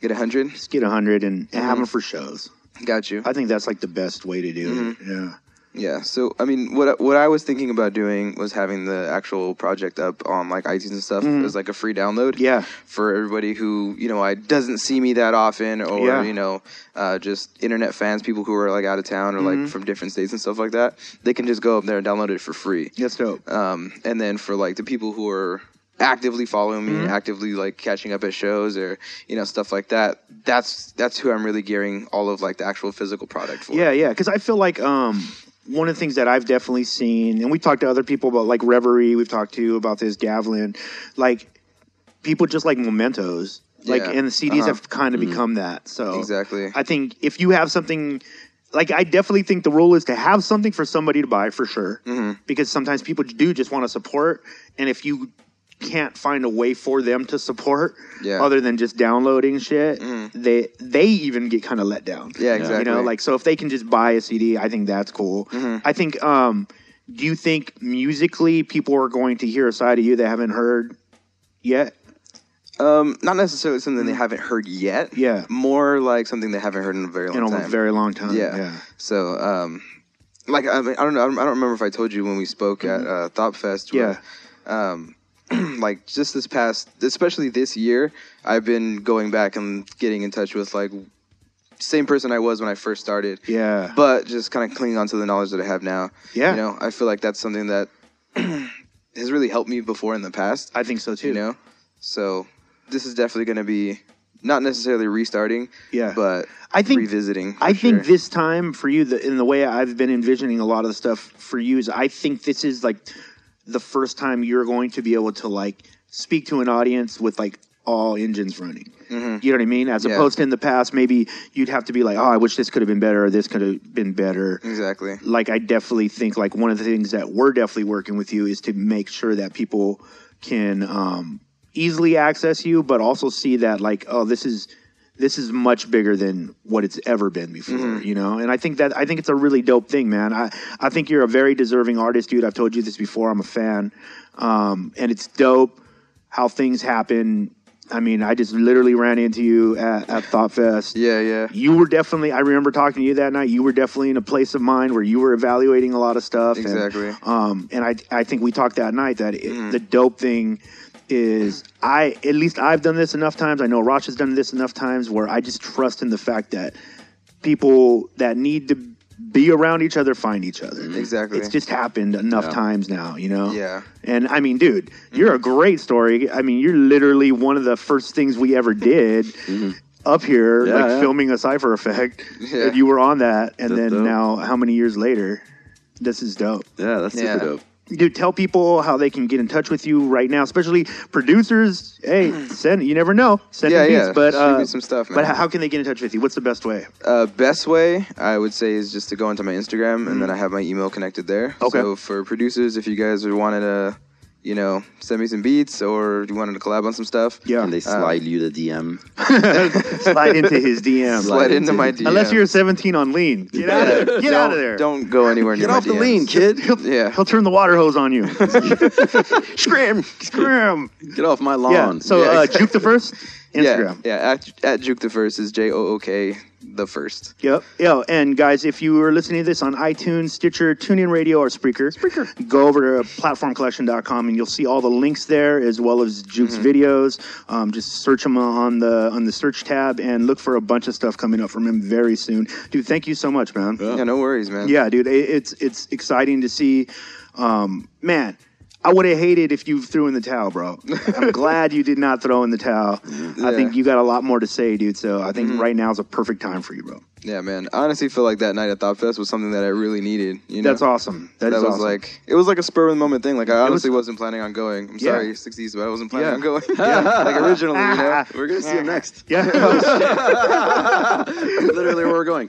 Get a hundred.
Just get a hundred and,
Mm-hmm.
have them for shows.
Got you.
I think that's like the best way to do
Mm-hmm.
it. Yeah.
Yeah. So I mean, what what I was thinking about doing was having the actual project up on like iTunes and stuff as like a free download.
Yeah.
For everybody who you know, I doesn't see me that often, or
Yeah.
you know, uh, just internet fans, people who are like out of town or
Mm-hmm.
like from different states and stuff like that, they can just go up there and download it for free.
That's dope.
Um, and then for like the people who are actively following me,
Mm-hmm.
actively like catching up at shows or you know stuff like that, that's that's who I'm really gearing all of like the actual physical product for.
Yeah, yeah. Because I feel like um, one of the things that I've definitely seen, and we talked to other people about like Reverie, we've talked to about this Gavlyn, like people just like mementos. Like,
Yeah.
and the CDs
Uh-huh.
have kind of become that. So
Exactly.
I think if you have something, like I definitely think the rule is to have something for somebody to buy for sure,
Mm-hmm.
because sometimes people do just want to support, and if you can't find a way for them to support
Yeah. Mm-hmm.
other than just downloading shit, they they even get kind of let down.
Yeah, exactly.
You know, like so if they can just buy a CD, I think that's cool.
Mm-hmm.
I think. um Do you think musically people are going to hear a side of you they haven't heard yet?
Um, not necessarily something they haven't heard yet.
Mm. Yeah.
More like something they haven't heard in a very long
In a
time.
very long time.
yeah.
yeah.
So, um, like I, mean, I don't know. I don't remember if I told you when we spoke at uh, Thought Fest. where, Um, like just this past, especially this year, I've been going back and getting in touch with like same person I was when I first started.
Yeah.
But just kind of clinging on to the knowledge that I have now.
Yeah.
You know, I feel like that's something that has really helped me before in the past
I think so too.
you know so this is definitely going to be not necessarily restarting
Yeah.
but
I think-
revisiting
I think this time for you, the, in the way I've been envisioning a lot of the stuff for you, is I think this is like the first time you're going to be able to like speak to an audience with like all engines running. You know what I mean? As
Mm-hmm. Yeah.
opposed to in the past, maybe you'd have to be like, oh, I wish this could have been better, or this could have been better.
exactly
Like, I definitely think like one of the things that we're definitely working with you is to make sure that people can um, easily access you, but also see that like, oh, this is this is much bigger than what it's ever been before,
Mm-hmm.
you know. And I think that I think it's a really dope thing, man. I I think you're a very deserving artist, dude. I've told you this before. I'm a fan, um, and it's dope how things happen. I mean, I just literally ran into you at, at Thought Fest.
Yeah, yeah.
You were definitely. I remember talking to you that night. You were definitely in a place of mind where you were evaluating a lot of stuff. and,
Exactly.
um, and I, I think we talked that night that it, the dope thing is I at least I've done this enough times. I know Rosh has done this enough times where I just trust in the fact that people that need to be around each other find each other. Mm-hmm.
Exactly.
It's just happened enough
Yeah.
times now, you know.
Yeah.
And I mean, dude, you're a mm-hmm. great story. I mean, you're literally one of the first things we ever did. Mm-hmm. Up here,
Yeah,
like
yeah.
filming a Cypher Effect,
Yeah.
and you were on that, and
That's
then
dope.
now, how many years later, this is dope
Yeah, that's super
Yeah.
dope.
Dude tell people how they can get in touch with you right now especially producers hey send you never know send
Yeah,
beats,
yeah.
but uh,
me some stuff,
but
man.
how, how can they get in touch with you what's the best way
Uh, best way I would say is just to go into my Instagram and then I have my email connected there.
Okay.
So for producers, if you guys are wanted to, you know, send me some beats or you wanted to collab on some stuff,
yeah
And they slide you the DM.
slide into his dm
slide into my DM.
unless you're 17 on lean get out of there get out of there
Don't go anywhere near
Get
my
off the
DMs.
lean, kid.
Yeah.
he'll turn the water hose on you
Scram.
scram
Get off my lawn.
yeah so
Yeah,
uh, juke the first instagram
Yeah, yeah. At, at Juke the First is J O O K the first.
Yep. Yo, and guys, if you are listening to this on iTunes, Stitcher, TuneIn Radio, or Spreaker, Spreaker, go over to platformcollection.com and you'll see all the links there as well as Juke's
Mm-hmm.
videos. Um, just search them on the on the search tab and look for a bunch of stuff coming up from him very soon. Dude, thank you so much, man.
Yeah, no worries, man.
Yeah, dude, it, it's it's exciting to see. Um, man, I would have hated if you threw in the towel, bro. I'm glad you did not throw in the towel. I think you got a lot more to say, dude. So I
Mm-hmm.
think right now is a perfect time for you, bro.
Yeah, man. I honestly feel like that night at Thought Fest was something that I really needed. You know,
That's awesome.
that
is
was
awesome.
like it was like a spur of the moment thing. Like I honestly wasn't planning on going. I'm
Yeah.
sorry, 60s, but I wasn't planning
Yeah.
on going. like originally, you know.
We're gonna see him next.
yeah,
Literally where we're going.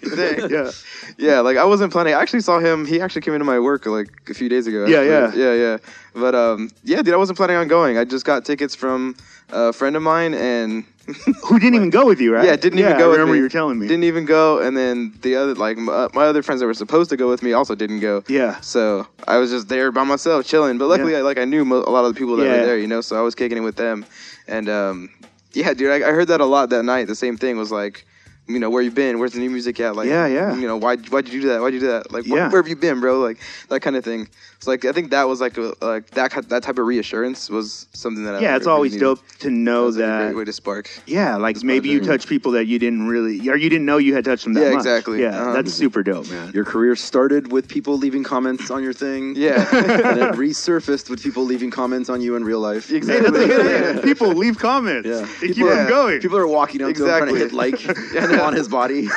yeah.
Yeah, like I wasn't planning. I actually saw him. He actually came into my work like a few days ago.
Yeah,
actually.
yeah.
yeah, yeah. But um, yeah, dude, I wasn't planning on going. I just got tickets from a friend of mine, and
Who didn't even go with you, right?
yeah, didn't even
I
go. with
remember
me.
you were telling me.
Didn't even go, and then the other like my, my other friends that were supposed to go with me also didn't go.
Yeah.
So I was just there by myself, chilling. But luckily. I, like I knew mo- a lot of the people that
Yeah.
were there, you know. So I was kicking it with them, and um, yeah, dude, I, I heard that a lot that night. The same thing was like, you know, where you been? Where's the new music at? Like,
Yeah, yeah.
You know, why why'd you do that? Why'd you do that? Like, wh-
Yeah.
where have you been, bro? Like that kind of thing. It's like I think that was like a, like that that type of reassurance was something that I
yeah, it's
really
always
needed.
dope to
That
know
was, like, a
that.
great way to spark.
yeah, like maybe you touch people that you didn't really, or you didn't know you had touched them that
Yeah,
much.
exactly.
Yeah,
Uh-huh.
that's super dope, man.
Your career started with people leaving comments on your thing.
Yeah.
and it resurfaced with people leaving comments on you in real life.
Exactly.
it. People leave comments.
Yeah.
They keep
People-
them going.
People are walking up to him trying to hit
Exactly.
like on his body.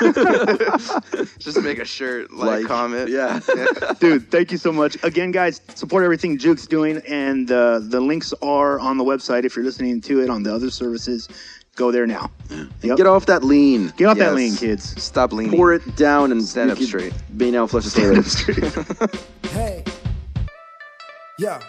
Just make a shirt, like, comment.
Yeah.
Dude, thank you so much. Again, guys, support everything Juke's doing, and uh, the links are on the website if you're listening to it on the other services. Go there now. Yep.
Get off that lean.
Get off that
Yes.
lean, kids.
Stop leaning.
Pour it down and
Stand
you
up
could
straight.
Be now flush the toilet.
Hey, yeah.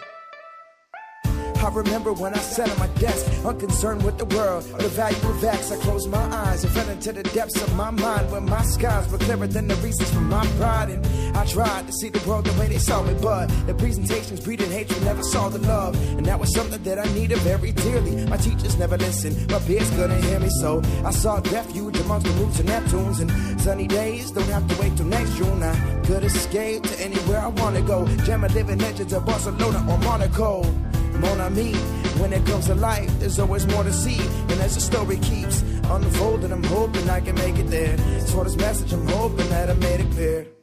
I remember when I sat at my desk, unconcerned with the world, the value of X. I closed my eyes and fell into the depths of my mind, where my skies were clearer than the reasons for my pride. And I tried to see the world the way they saw me, but the presentations breeding hatred never saw the love. And that was something that I needed very dearly. My teachers never listened, my peers couldn't hear me, so I sought refuge amongst the roots and Neptunes. And sunny days don't have to wait till next June. I could escape to anywhere I wanna go. Jam living legends of Barcelona or Monaco. Mon ami, when it comes to life, there's always more to see. And as the story keeps unfolding, I'm hoping I can make it there. For this message, I'm hoping that I made it clear.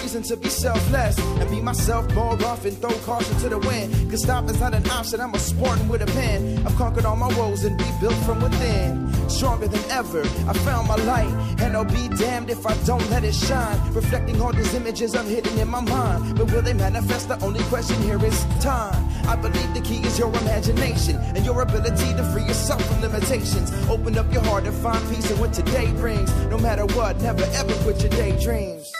Reason to be selfless and be myself, off and throw caution to the wind. Cause stop is not an option, I'm a sporting with a pen. I've conquered all my woes and rebuilt from within. Stronger than ever, I found my light, and I'll be damned if I don't let it shine. Reflecting all these images I'm hidden in my mind. But will they manifest? The only question here is time. I believe the key is your imagination and your ability to free yourself from limitations. Open up your heart and find peace in what today brings. No matter what, never ever quit your daydreams.